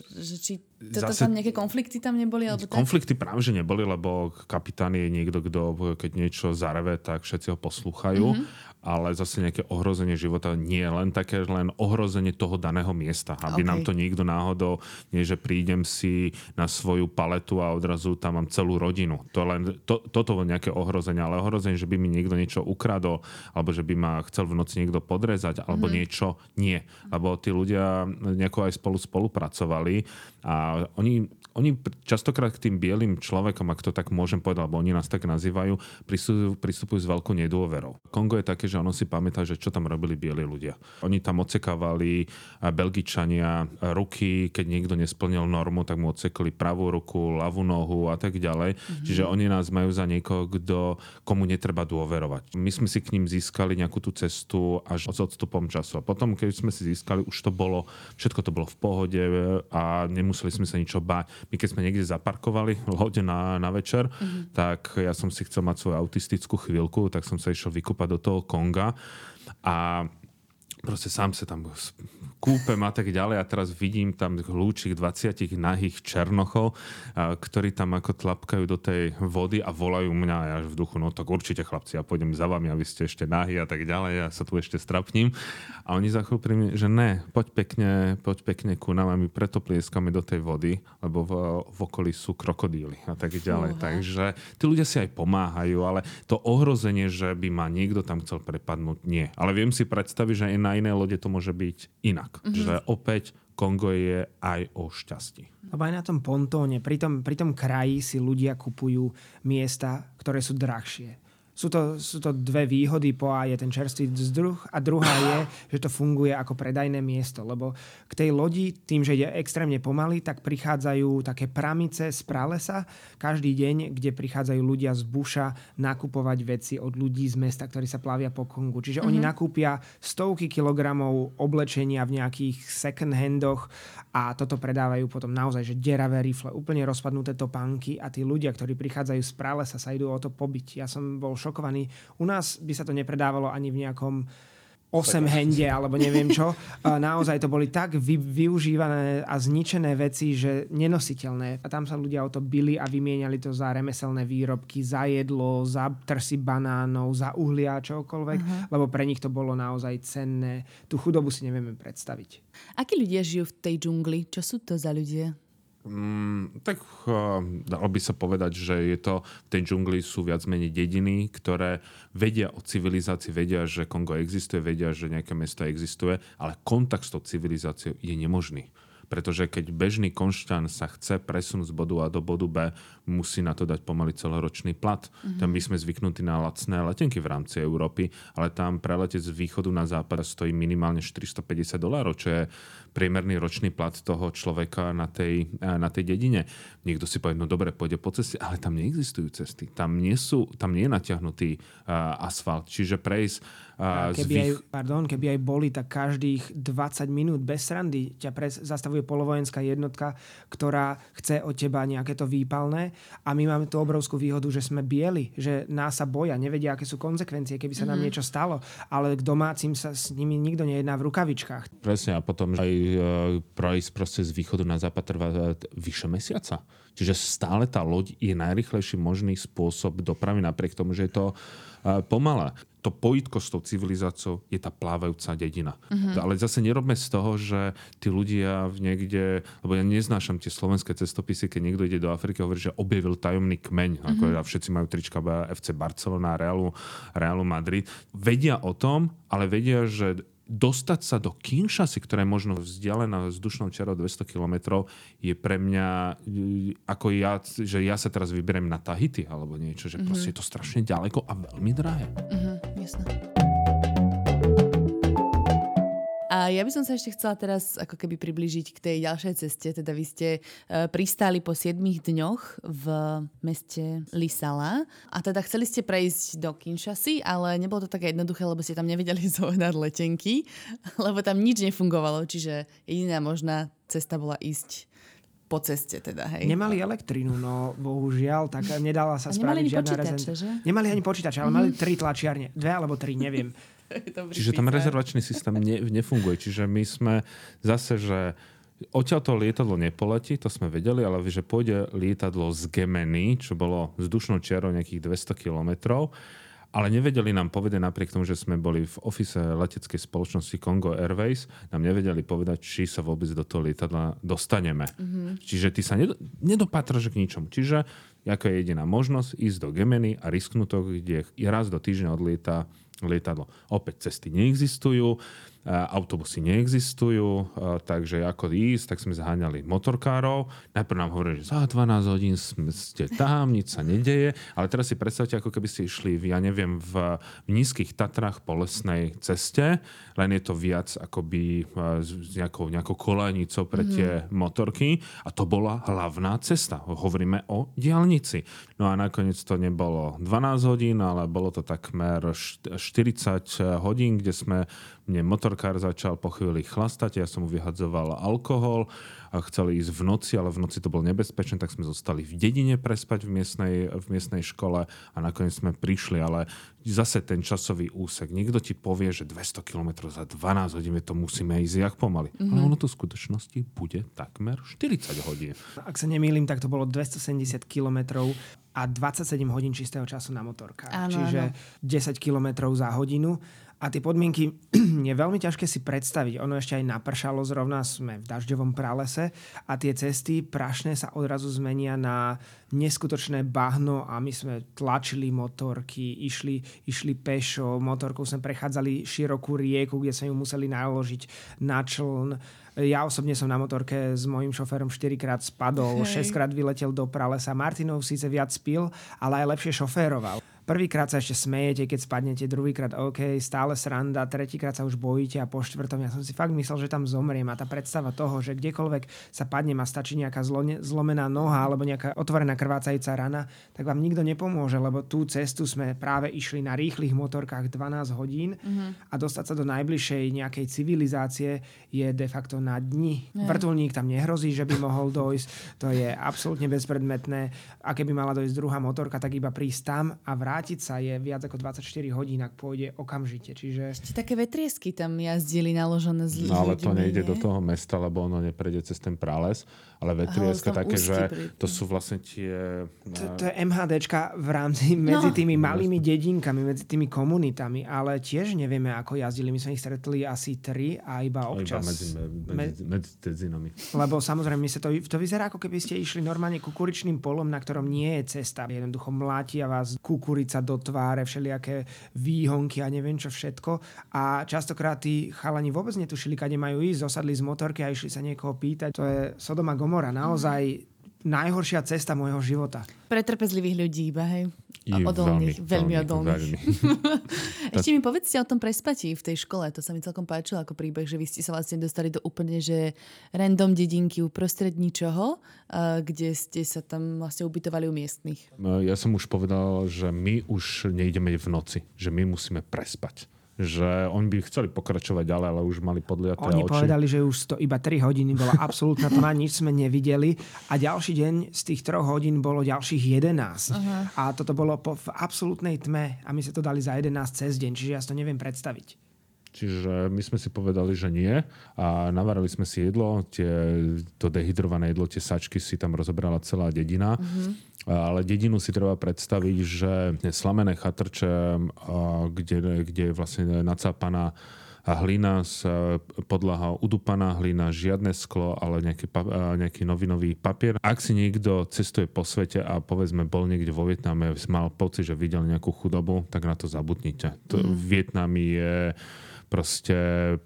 že či toto Zase... tam nejaké konflikty tam neboli? Alebo konflikty tak? práve, že neboli, lebo kapitán je niekto, kto keď niečo zareve, tak všetci ho poslúchajú. Mm-hmm ale zase nejaké ohrozenie života nie je len také, len ohrozenie toho daného miesta. Aby okay. nám to niekto náhodou, nie že prídem si na svoju paletu a odrazu tam mám celú rodinu. To len, to, toto nejaké ohrozenie, ale ohrozenie, že by mi niekto niečo ukradol, alebo že by ma chcel v noci niekto podrezať, alebo mm-hmm. niečo, nie. Lebo tí ľudia nejako aj spolu spolupracovali a oni oni častokrát k tým bielým človekom, ak to tak môžem povedať, alebo oni nás tak nazývajú, pristupujú, pristupujú s veľkou nedôverou. Kongo je také, že ono si pamätá, že čo tam robili bieli ľudia. Oni tam ocekávali Belgičania ruky, keď niekto nesplnil normu, tak mu ocekli pravú ruku, ľavú nohu a tak ďalej. Mm-hmm. Čiže oni nás majú za niekoho, kto, komu netreba dôverovať. My sme si k ním získali nejakú tú cestu až s odstupom času. A potom, keď sme si získali, už to bolo, všetko to bolo v pohode a nemuseli sme sa ničo báť my keď sme niekde zaparkovali loď na, na večer, mm-hmm. tak ja som si chcel mať svoju autistickú chvíľku, tak som sa išiel vykúpať do toho Konga a proste sám sa tam kúpem a tak ďalej a teraz vidím tam hľúčik 20 nahých černochov, ktorí tam ako tlapkajú do tej vody a volajú mňa a ja v duchu, no tak určite chlapci, ja pôjdem za vami a vy ste ešte nahí a tak ďalej, ja sa tu ešte strapním. A oni za chvíľu pri mne, že ne, poď pekne, poď pekne ku nám a my preto plieskame do tej vody, lebo v, v okolí sú krokodíly a tak ďalej. Uha. Takže tí ľudia si aj pomáhajú, ale to ohrozenie, že by ma niekto tam chcel prepadnúť, nie. Ale viem si predstaviť, že aj na inej lode to môže byť inak. Mm-hmm. Že opäť Kongo je aj o šťastí. Lebo aj na tom pontóne, pri tom, pri tom kraji si ľudia kupujú miesta, ktoré sú drahšie. Sú to, sú to dve výhody. Po A je ten čerstvý zdruh a druhá je, že to funguje ako predajné miesto. Lebo k tej lodi, tým, že ide extrémne pomaly, tak prichádzajú také pramice z pralesa každý deň, kde prichádzajú ľudia z buša nakupovať veci od ľudí z mesta, ktorí sa plavia po Kongu. Čiže mm-hmm. oni mhm. nakúpia stovky kilogramov oblečenia v nejakých second handoch a toto predávajú potom naozaj, že deravé rifle, úplne rozpadnuté topánky a tí ľudia, ktorí prichádzajú z pralesa, sa idú o to pobiť. Ja som bol šokovaní. U nás by sa to nepredávalo ani v nejakom 8 hende alebo neviem čo. Naozaj to boli tak vy, využívané a zničené veci, že nenositeľné. A tam sa ľudia o to bili a vymieniali to za remeselné výrobky, za jedlo, za trsy banánov, za uhlia, čokoľvek, uh-huh. lebo pre nich to bolo naozaj cenné. Tú chudobu si nevieme predstaviť. Akí ľudia žijú v tej džungli? Čo sú to za ľudia? Mm, tak uh, dalo by sa povedať, že je to, v tej džungli sú viac menej dediny, ktoré vedia o civilizácii, vedia, že Kongo existuje, vedia, že nejaké mesto existuje, ale kontakt s tou civilizáciou je nemožný. Pretože keď bežný konšťan sa chce presunúť z bodu A do bodu B, musí na to dať pomaly celoročný plat. Mm-hmm. Tam my sme zvyknutí na lacné letenky v rámci Európy, ale tam preletieť z východu na západ stojí minimálne 450 dolárov, čo je priemerný ročný plat toho človeka na tej, na tej dedine. Niekto si povie, no dobre, pôjde po ceste, ale tam neexistujú cesty. Tam nie, sú, tam nie je natiahnutý uh, asfalt. Čiže prejsť uh, keby, vých... aj, pardon, keby aj boli, tak každých 20 minút bez srandy ťa pres, zastavuje polovojenská jednotka, ktorá chce od teba nejaké to výpalné a my máme tú obrovskú výhodu, že sme bieli, že nás sa boja, nevedia, aké sú konsekvencie, keby sa mm-hmm. nám mhm. niečo stalo, ale k domácim sa s nimi nikto nejedná v rukavičkách. Presne a potom aj E, prejsť proste z východu na západ trvá e, vyše mesiaca. Čiže stále tá loď je najrychlejší možný spôsob dopravy napriek tomu, že je to pomalé. To pojitko s tou civilizáciou je tá plávajúca dedina. Mm-hmm. Ale zase nerobme z toho, že tí ľudia v niekde, lebo ja neznášam tie slovenské cestopisy, keď niekto ide do Afriky a hovorí, že objavil tajomný kmeň, mm-hmm. ako ja, všetci majú trička FC Barcelona, Realu, Realu Madrid. Vedia o tom, ale vedia, že dostať sa do Kinshasy, ktorá je možno vzdialená vzdušnou čarou 200 km, je pre mňa e, ako ja, že ja sa teraz vyberiem na Tahiti alebo niečo, že mm-hmm. proste je to strašne ďaleko a veľmi drahé. Mm-hmm, jasné. A ja by som sa ešte chcela teraz ako keby približiť k tej ďalšej ceste. Teda vy ste uh, pristáli po 7 dňoch v meste Lisala a teda chceli ste prejsť do Kinshasy, ale nebolo to také jednoduché, lebo ste tam nevedeli zohnať letenky, lebo tam nič nefungovalo, čiže jediná možná cesta bola ísť po ceste teda, hej. Nemali elektrínu, no bohužiaľ, tak nedala sa spraviť žiadna rezerva. Nemali ani počítače, ale mm-hmm. mali tri tlačiarne. Dve alebo tri, neviem. Čiže tam rezervačný systém ne, nefunguje. Čiže my sme zase, že Odtiaľ to lietadlo nepoletí, to sme vedeli, ale že pôjde lietadlo z Gemeny, čo bolo vzdušnou čiarou nejakých 200 kilometrov, ale nevedeli nám povedať, napriek tomu, že sme boli v ofise leteckej spoločnosti Congo Airways, nám nevedeli povedať, či sa vôbec do toho lietadla dostaneme. Mm-hmm. Čiže ty sa nedo, nedopátraš k ničomu. Čiže ako je jediná možnosť ísť do Gemeny a risknúť to, kde raz do týždňa odlieta lietadlo. Opäť cesty neexistujú autobusy neexistujú, takže ako ísť, tak sme zháňali motorkárov. Najprv nám hovorili, že za 12 hodín ste tam, nič sa nedeje, ale teraz si predstavte, ako keby ste išli, ja neviem, v, v nízkych Tatrách po lesnej ceste, len je to viac akoby s nejakou, nejakou kolejnicou pre tie mm-hmm. motorky a to bola hlavná cesta. Hovoríme o diálnici. No a nakoniec to nebolo 12 hodín, ale bolo to takmer 40 hodín, kde sme mne motorkár začal po chvíli chlastať, ja som mu vyhadzoval alkohol a chceli ísť v noci, ale v noci to bolo nebezpečné, tak sme zostali v dedine prespať v miestnej, v miestnej škole a nakoniec sme prišli, ale zase ten časový úsek. Niekto ti povie, že 200 km za 12 hodín to musíme ísť jak pomaly. Mm-hmm. Ale ono to v skutočnosti bude takmer 40 hodín. Ak sa nemýlim, tak to bolo 270 km a 27 hodín čistého času na motorkách. Áno, Čiže áno. 10 km za hodinu a tie podmienky je veľmi ťažké si predstaviť. Ono ešte aj napršalo, zrovna sme v dažďovom pralese a tie cesty prašné sa odrazu zmenia na neskutočné bahno a my sme tlačili motorky, išli, išli pešo, motorkou sme prechádzali širokú rieku, kde sme ju museli naložiť na čln. Ja osobne som na motorke s mojim šoférom 4 krát spadol, Hej. 6 krát vyletel do pralesa. Martinov síce viac spil, ale aj lepšie šoféroval. Prvýkrát sa ešte smejete, keď spadnete, druhýkrát OK, stále sranda, tretíkrát sa už bojíte a po štvrtom ja som si fakt myslel, že tam zomriem a tá predstava toho, že kdekoľvek sa padne a stačí nejaká zlo- zlomená noha alebo nejaká otvorená krvácajúca rana, tak vám nikto nepomôže, lebo tú cestu sme práve išli na rýchlych motorkách 12 hodín uh-huh. a dostať sa do najbližšej nejakej civilizácie je de facto na dni. Yeah. Vrtulník tam nehrozí, že by mohol dojsť, to je absolútne bezpredmetné. A keby mala dojsť druhá motorka, tak iba prísť tam a vrátiť vrátiť sa je viac ako 24 hodín, ak pôjde okamžite. Čiže... Ešte také vetriesky tam jazdili naložené z No ale to nejde nie? do toho mesta, lebo ono neprejde cez ten prales. Ale vetrieska také, že to sú vlastne tie... To, to je MHDčka v rámci medzi no. tými malými dedinkami, medzi tými komunitami, ale tiež nevieme, ako jazdili. My sme ich stretli asi tri a iba občas... Iba medzi, medzi, medzi dedzinami. Lebo samozrejme, my sa to, to vyzerá, ako keby ste išli normálne kukuričným polom, na ktorom nie je cesta. Jednoducho mlátia vás kukurič sa do tváre, všelijaké výhonky a neviem čo všetko. A častokrát tí chalani vôbec netušili, kade majú ísť, zosadli z motorky a išli sa niekoho pýtať. To je Sodoma Gomora. Naozaj najhoršia cesta môjho života. Pre trpezlivých ľudí iba, hej? A odolných, veľmi, veľmi odolných. Veľmi. Ešte mi povedzte o tom prespatí v tej škole. To sa mi celkom páčilo ako príbeh, že vy ste sa vlastne dostali do úplne že random dedinky uprostred ničoho, kde ste sa tam vlastne ubytovali u miestnych. Ja som už povedal, že my už nejdeme v noci, že my musíme prespať že oni by chceli pokračovať ďalej, ale už mali podliaté Oni oči. povedali, že už to iba 3 hodiny bola absolútna tma, nič sme nevideli a ďalší deň z tých 3 hodín bolo ďalších 11. Uh-huh. A toto bolo po, v absolútnej tme a my sa to dali za 11 cez deň, čiže ja si to neviem predstaviť. Čiže my sme si povedali, že nie a navarali sme si jedlo, tie, to dehydrované jedlo, tie sačky si tam rozobrala celá dedina. Uh-huh. Ale dedinu si treba predstaviť, že slamené chatrče, kde, kde je vlastne nacápaná hlina z podlaha udupaná hlina, žiadne sklo, ale nejaký, nejaký novinový papier. Ak si niekto cestuje po svete a povedzme bol niekde vo Vietname, mal pocit, že videl nejakú chudobu, tak na to zabudnite. To, mm. Vietnam je proste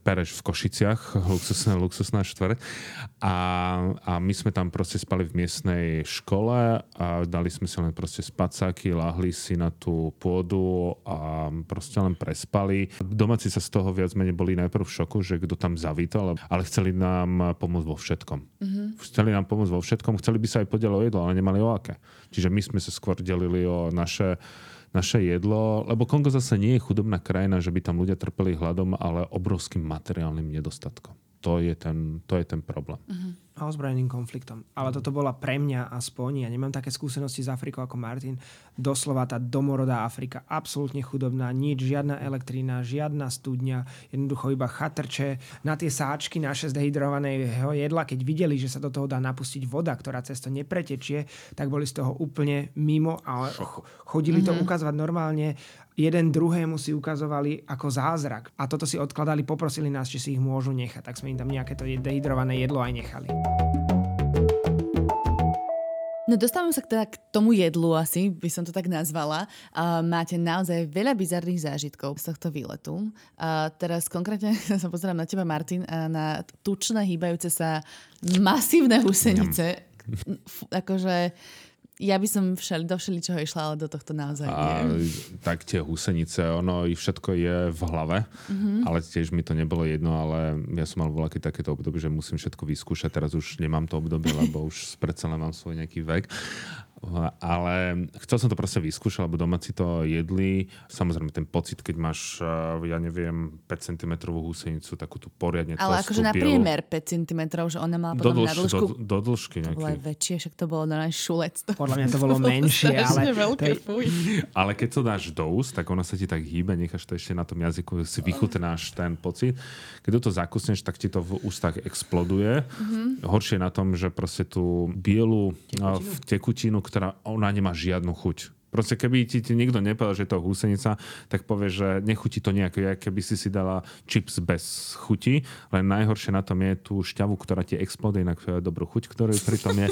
Pereš v Košiciach, luxusná, luxusná štvrť. A, a my sme tam proste spali v miestnej škole a dali sme si len proste spacáky, lahli si na tú pôdu a proste len prespali. Domáci sa z toho viac menej boli najprv v šoku, že kto tam zavítal, ale chceli nám pomôcť vo všetkom. Mm-hmm. Chceli nám pomôcť vo všetkom, chceli by sa aj podielať o jedlo, ale nemali o aké. Čiže my sme sa skôr delili o naše naše jedlo, lebo Kongo zase nie je chudobná krajina, že by tam ľudia trpeli hladom, ale obrovským materiálnym nedostatkom. To je ten, to je ten problém. Uh-huh. A ozbrojeným konfliktom. Ale toto bola pre mňa aspoň, ja nemám také skúsenosti z Afrikou ako Martin, doslova tá domorodá Afrika, absolútne chudobná, nič, žiadna elektrina, žiadna studňa, jednoducho iba chatrče. Na tie sáčky naše zdehydrovaného jedla, keď videli, že sa do toho dá napustiť voda, ktorá cez to nepretečie, tak boli z toho úplne mimo a chodili to mm-hmm. ukazovať normálne jeden druhému si ukazovali ako zázrak. A toto si odkladali, poprosili nás, či si ich môžu nechať. Tak sme im tam nejaké to dehydrované jedlo aj nechali. No dostávam sa teda k tomu jedlu asi, by som to tak nazvala. Uh, máte naozaj veľa bizarných zážitkov z tohto výletu. Uh, teraz konkrétne sa pozerám na teba, Martin, uh, na tučné, hýbajúce sa masívne husenice. akože ja by som všel, do všeličoho išla, ale do tohto naozaj a, nie. Tak tie husenice, ono i všetko je v hlave, mm-hmm. ale tiež mi to nebolo jedno, ale ja som mal voľaké takéto obdobie, že musím všetko vyskúšať. Teraz už nemám to obdobie, lebo už predsa len mám svoj nejaký vek. Ale chcel som to proste vyskúšať, lebo doma si to jedli. Samozrejme ten pocit, keď máš, eh, ja neviem, 5 cm húsenicu, takú tú poriadne Ale akože na priemer 5 cm, že ona mala potom do dlž, na dĺžku... Do, do dĺžky nejaký. To bolo aj väčšie, však to bolo na šulec. Podľa mňa to bolo menšie, ale... Veľké, to. Ale keď to dáš do úst, tak ono sa ti tak hýbe, necháš to ešte na tom jazyku, si vychutnáš ten pocit. Keď to zakusneš, tak ti to v ústach exploduje. Mm-hmm. Horšie na tom, že proste tú bielu tekutinu, tekutinu ktorá ona nemá žiadnu chuť. Proste keby ti, ti nikto nepovedal, že je to húsenica, tak povie, že nechutí to nejako, jak keby si si dala chips bez chuti, len najhoršie na tom je tú šťavu, ktorá ti exploduje na dobrú chuť, ktorú pritom je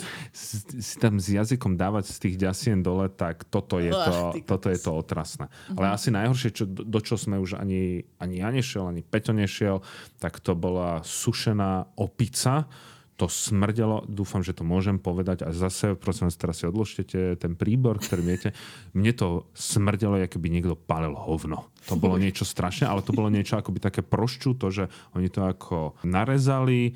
si tam s jazykom dávať z tých ďasien dole, tak toto je to, toto je to otrasné. Uh-huh. Ale asi najhoršie, čo, do čo sme už ani, ani ja nešiel, ani Peťo nešiel, tak to bola sušená opica, to smrdelo, dúfam, že to môžem povedať a zase, prosím vás, teraz si odložte ten príbor, ktorý viete. Mne to smrdelo, ako by niekto palil hovno. To bolo niečo strašné, ale to bolo niečo akoby také prošču, to, že oni to ako narezali,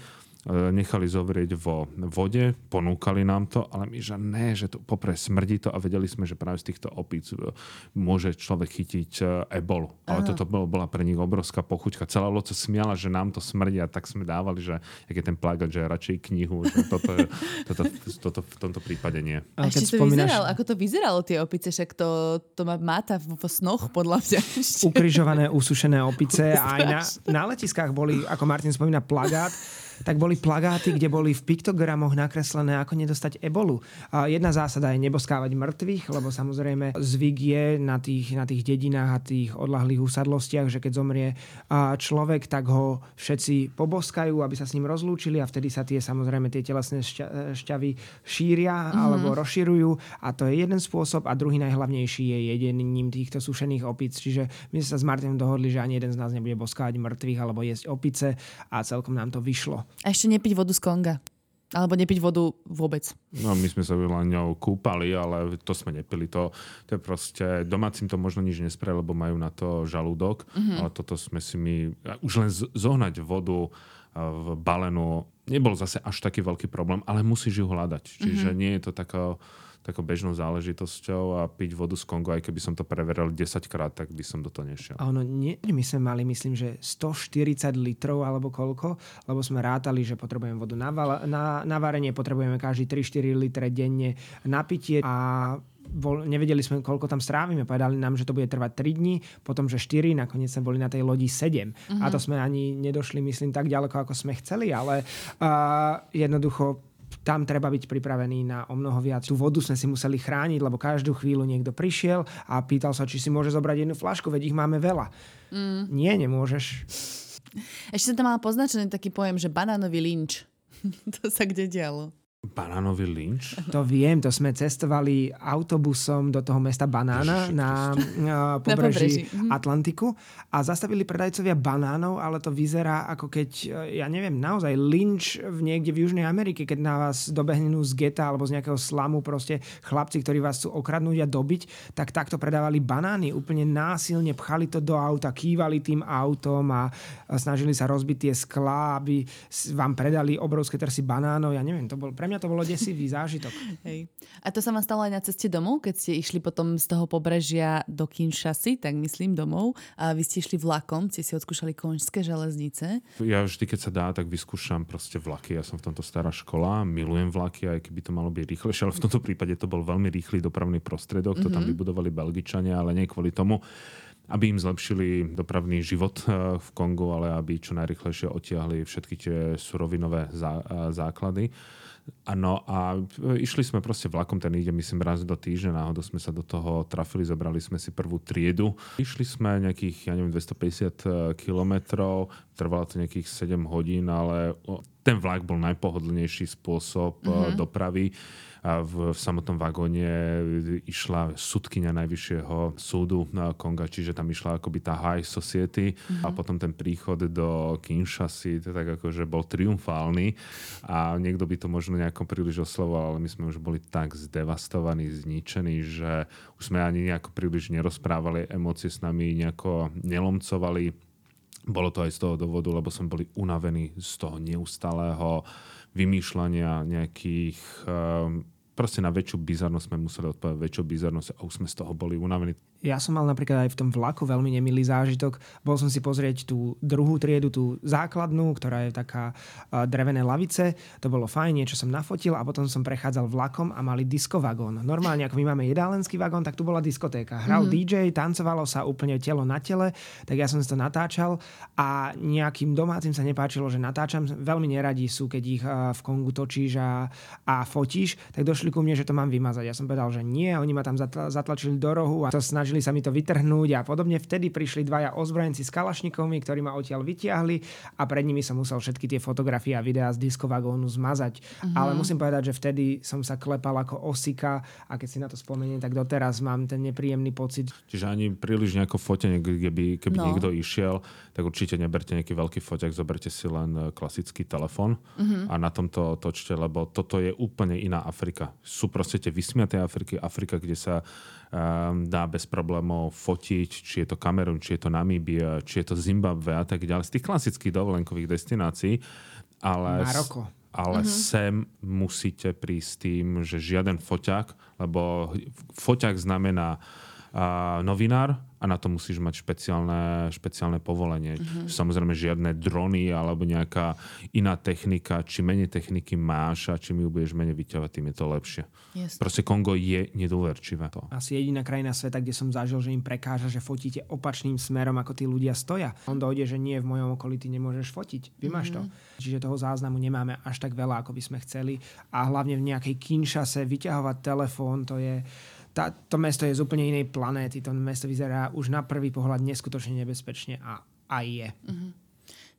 nechali zovrieť vo vode, ponúkali nám to, ale my, že ne, že to popre smrdí to a vedeli sme, že práve z týchto opíc e, môže človek chytiť e, ebolu. Ale toto bolo, bola pre nich obrovská pochuťka. Celá loď sa smiala, že nám to smrdí a tak sme dávali, že jak je ten plagát, že radšej knihu, že toto, toto, toto, v tomto prípade nie. A ešte to spomínaš... vyzeral, ako to vyzeralo tie opice, však to, to má máta vo snoch podľa mňa. Ukrižované, usušené opice a aj na, na letiskách boli, ako Martin spomína, plagát tak boli plagáty, kde boli v piktogramoch nakreslené, ako nedostať ebolu. A jedna zásada je neboskávať mŕtvych, lebo samozrejme zvyk je na tých, na tých dedinách a tých odlahlých usadlostiach, že keď zomrie človek, tak ho všetci poboskajú, aby sa s ním rozlúčili a vtedy sa tie samozrejme tie telesné šťa, šťavy šíria mm-hmm. alebo rozširujú a to je jeden spôsob a druhý najhlavnejší je jedením týchto sušených opic. Čiže my sme sa s Martinom dohodli, že ani jeden z nás nebude boskávať mŕtvych alebo jesť opice a celkom nám to vyšlo. A ešte nepiť vodu z Konga. Alebo nepiť vodu vôbec. No my sme sa len ňou kúpali, ale to sme nepili. To, to je proste, domácim to možno nič nespre, lebo majú na to žalúdok, mm-hmm. ale toto sme si my, už len zohnať vodu v balenu nebol zase až taký veľký problém, ale musíš ju hľadať. Čiže mm-hmm. nie je to taká takou bežnou záležitosťou a piť vodu z Kongo, aj keby som to preveril 10 krát, tak by som do toho nešiel. A ono, nie, my sme mali, myslím, že 140 litrov alebo koľko, lebo sme rátali, že potrebujeme vodu na, na, na varenie, potrebujeme každý 3-4 litre denne na pitie a bol, nevedeli sme, koľko tam strávime. Povedali nám, že to bude trvať 3 dní, potom, že 4, nakoniec sme boli na tej lodi 7. Uh-huh. A to mhm. sme ani nedošli, myslím, tak ďaleko, ako sme chceli, ale uh, jednoducho tam treba byť pripravený na o mnoho viac. Tú vodu sme si museli chrániť, lebo každú chvíľu niekto prišiel a pýtal sa, či si môže zobrať jednu flašku, veď ich máme veľa. Mm. Nie, nemôžeš. Ešte som tam mala poznačený taký pojem, že banánový lynč. to sa kde dialo? Banánový lynč? To viem, to sme cestovali autobusom do toho mesta Banána na, na pobreží na Atlantiku a zastavili predajcovia banánov, ale to vyzerá ako keď, ja neviem, naozaj lynč v niekde v Južnej Amerike, keď na vás dobehnú z geta alebo z nejakého slamu proste chlapci, ktorí vás chcú okradnúť a dobiť, tak takto predávali banány. Úplne násilne pchali to do auta, kývali tým autom a snažili sa rozbiť tie sklá, aby vám predali obrovské trsy banánov. Ja neviem, to bol pre mňa to bolo desivý zážitok. Hej. A to sa vám stalo aj na ceste domov, keď ste išli potom z toho pobrežia do Kinshasy, tak myslím domov, a vy ste išli vlakom, ste si odskúšali konžské železnice. Ja vždy, keď sa dá, tak vyskúšam proste vlaky. Ja som v tomto stará škola, milujem vlaky, aj keby to malo byť rýchlejšie, ale v tomto prípade to bol veľmi rýchly dopravný prostriedok, to mm-hmm. tam mhm. vybudovali Belgičania, ale nie kvôli tomu, aby im zlepšili dopravný život eh, v Kongu, ale aby čo najrychlejšie otiahli všetky tie surovinové eh, základy. Ano a išli sme proste vlakom, ten ide myslím raz do týždňa, náhodou sme sa do toho trafili, zobrali sme si prvú triedu. Išli sme nejakých, ja neviem, 250 eh, kilometrov, trvalo to nejakých 7 hodín, ale ten vlak bol najpohodlnejší spôsob mm-hmm. dopravy a v, v samotnom vagóne išla sudkynia Najvyššieho súdu na Konga, čiže tam išla akoby tá high society mm-hmm. a mhm. potom ten príchod do Kinshasy, to tak akože bol triumfálny a niekto by to možno nejako príliš oslovoval, ale my sme už boli tak zdevastovaní, zničení, že už sme ani nejako príliš nerozprávali, emócie s nami nejako nelomcovali. Bolo to aj z toho dôvodu, lebo sme boli unavení z toho neustáleho vymýšľania nejakých um, proste na väčšiu bizarnosť sme museli odpovedať väčšiu bizarnosť a už sme z toho boli unavení. Ja som mal napríklad aj v tom vlaku veľmi nemilý zážitok. Bol som si pozrieť tú druhú triedu, tú základnú, ktorá je taká drevené lavice. To bolo fajn, niečo som nafotil a potom som prechádzal vlakom a mali diskovagón. Normálne, ako my máme jedálenský vagón, tak tu bola diskotéka. Hral mm-hmm. DJ, tancovalo sa úplne telo na tele, tak ja som si to natáčal a nejakým domácim sa nepáčilo, že natáčam. Veľmi neradí sú, keď ich v Kongu točíš a, a fotíš, tak došli ku mne, že to mám vymazať. Ja som povedal, že nie, oni ma tam zatlačili do rohu a to snažili snažili sa mi to vytrhnúť a podobne. Vtedy prišli dvaja ozbrojenci s kalašnikovmi, ktorí ma odtiaľ vytiahli a pred nimi som musel všetky tie fotografie a videá z diskovagónu zmazať. Uh-huh. Ale musím povedať, že vtedy som sa klepal ako osika a keď si na to spomeniem, tak doteraz mám ten nepríjemný pocit. Čiže ani príliš nejako fotenie, keby, keby no. niekto išiel, tak určite neberte nejaký veľký foťak, zoberte si len e, klasický telefón uh-huh. a na tomto točte, lebo toto je úplne iná Afrika. Sú proste tie vysmiaté Afriky, Afrika, kde sa dá bez problémov fotiť, či je to Kamerun, či je to Namíbia, či je to Zimbabwe a tak ďalej. Z tých klasických dovolenkových destinácií. Ale Maroko. Ale uh-huh. sem musíte prísť tým, že žiaden foťák, lebo foťák znamená uh, novinár, a na to musíš mať špeciálne, špeciálne povolenie. Mm-hmm. Samozrejme žiadne drony alebo nejaká iná technika. Či menej techniky máš a čím ju budeš menej vyťahovať, tým je to lepšie. Yes. Proste Kongo je nedôverčivé. To. Asi jediná krajina sveta, kde som zažil, že im prekáža, že fotíte opačným smerom, ako tí ľudia stoja. On dojde, že nie, v mojom okolí ty nemôžeš fotiť. Vymáš mm-hmm. to. Čiže toho záznamu nemáme až tak veľa, ako by sme chceli. A hlavne v nejakej Kinshase vyťahovať telefón, to je tá, to mesto je z úplne inej planéty. To mesto vyzerá už na prvý pohľad neskutočne nebezpečne a aj je. Uh-huh.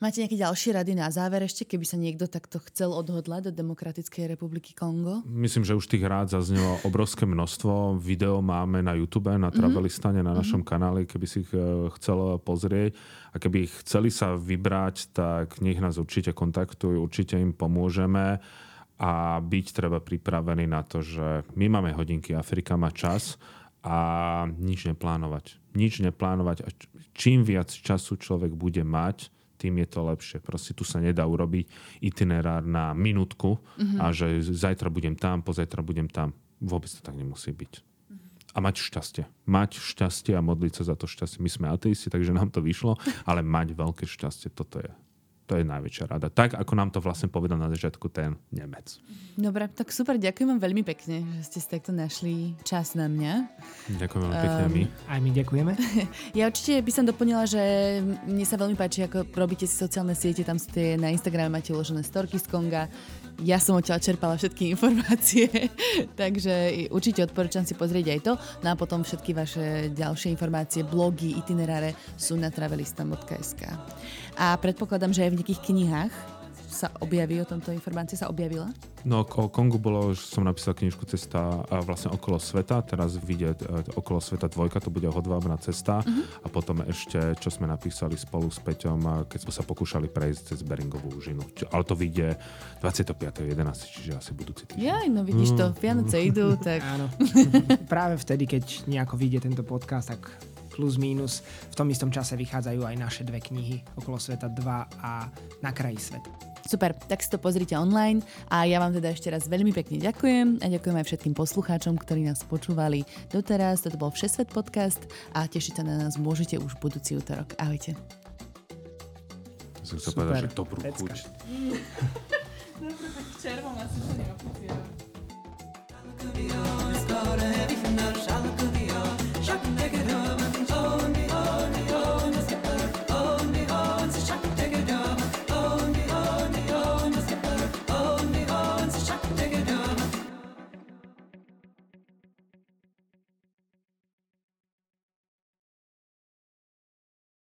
Máte nejaké ďalšie rady na záver ešte, keby sa niekto takto chcel odhodlať do Demokratickej republiky Kongo? Myslím, že už tých rád zaznelo obrovské množstvo. Video máme na YouTube, na mhm. Travelistane, na našom mm-hmm. kanáli, keby si ich eh, chcel pozrieť. A keby chceli sa vybrať, tak nech nás určite kontaktujú, určite im pomôžeme a byť treba pripravený na to, že my máme hodinky, Afrika má čas a nič neplánovať. Nič neplánovať a čím viac času človek bude mať, tým je to lepšie. Proste tu sa nedá urobiť itinerár na minútku mm-hmm. a že zajtra budem tam, pozajtra budem tam. Vôbec to tak nemusí byť. A mať šťastie. Mať šťastie a modliť sa za to šťastie. My sme ateisti, takže nám to vyšlo, ale mať veľké šťastie, toto je to je najväčšia rada. Tak, ako nám to vlastne povedal na začiatku ten Nemec. Dobre, tak super, ďakujem vám veľmi pekne, že ste si takto našli čas na mňa. Ďakujem veľmi pekne um, my. Aj my ďakujeme. Ja určite by som doplnila, že mne sa veľmi páči, ako robíte si sociálne siete, tam ste na Instagrame máte uložené storky z Konga, ja som odtiaľ čerpala všetky informácie, takže určite odporúčam si pozrieť aj to. No a potom všetky vaše ďalšie informácie, blogy, itineráre sú na travelistan.sk. A predpokladám, že aj v nejakých knihách sa objaví o tomto informácie, sa objavila? No o Kongu bolo, že som napísal knižku Cesta a vlastne okolo sveta, teraz vyjde e, okolo sveta dvojka, to bude hodvábna cesta uh-huh. a potom ešte, čo sme napísali spolu s Peťom, keď sme sa pokúšali prejsť cez Beringovú úžinu. Ale to vyjde 25.11., čiže asi budúci týždeň. Ja, no vidíš to, Vianoce idú, tak... Áno. Práve vtedy, keď nejako vyjde tento podcast, tak plus minus v tom istom čase vychádzajú aj naše dve knihy Okolo sveta 2 a Na kraji sveta. Super, tak si to pozrite online a ja vám teda ešte raz veľmi pekne ďakujem a ďakujem aj všetkým poslucháčom, ktorí nás počúvali doteraz. Toto bol Všesvet podcast a tešiť sa na nás môžete už budúci útorok. Ahojte. Som chcel povedať, že dobrú chuť. Dobre, tak červom asi sa neopísiam.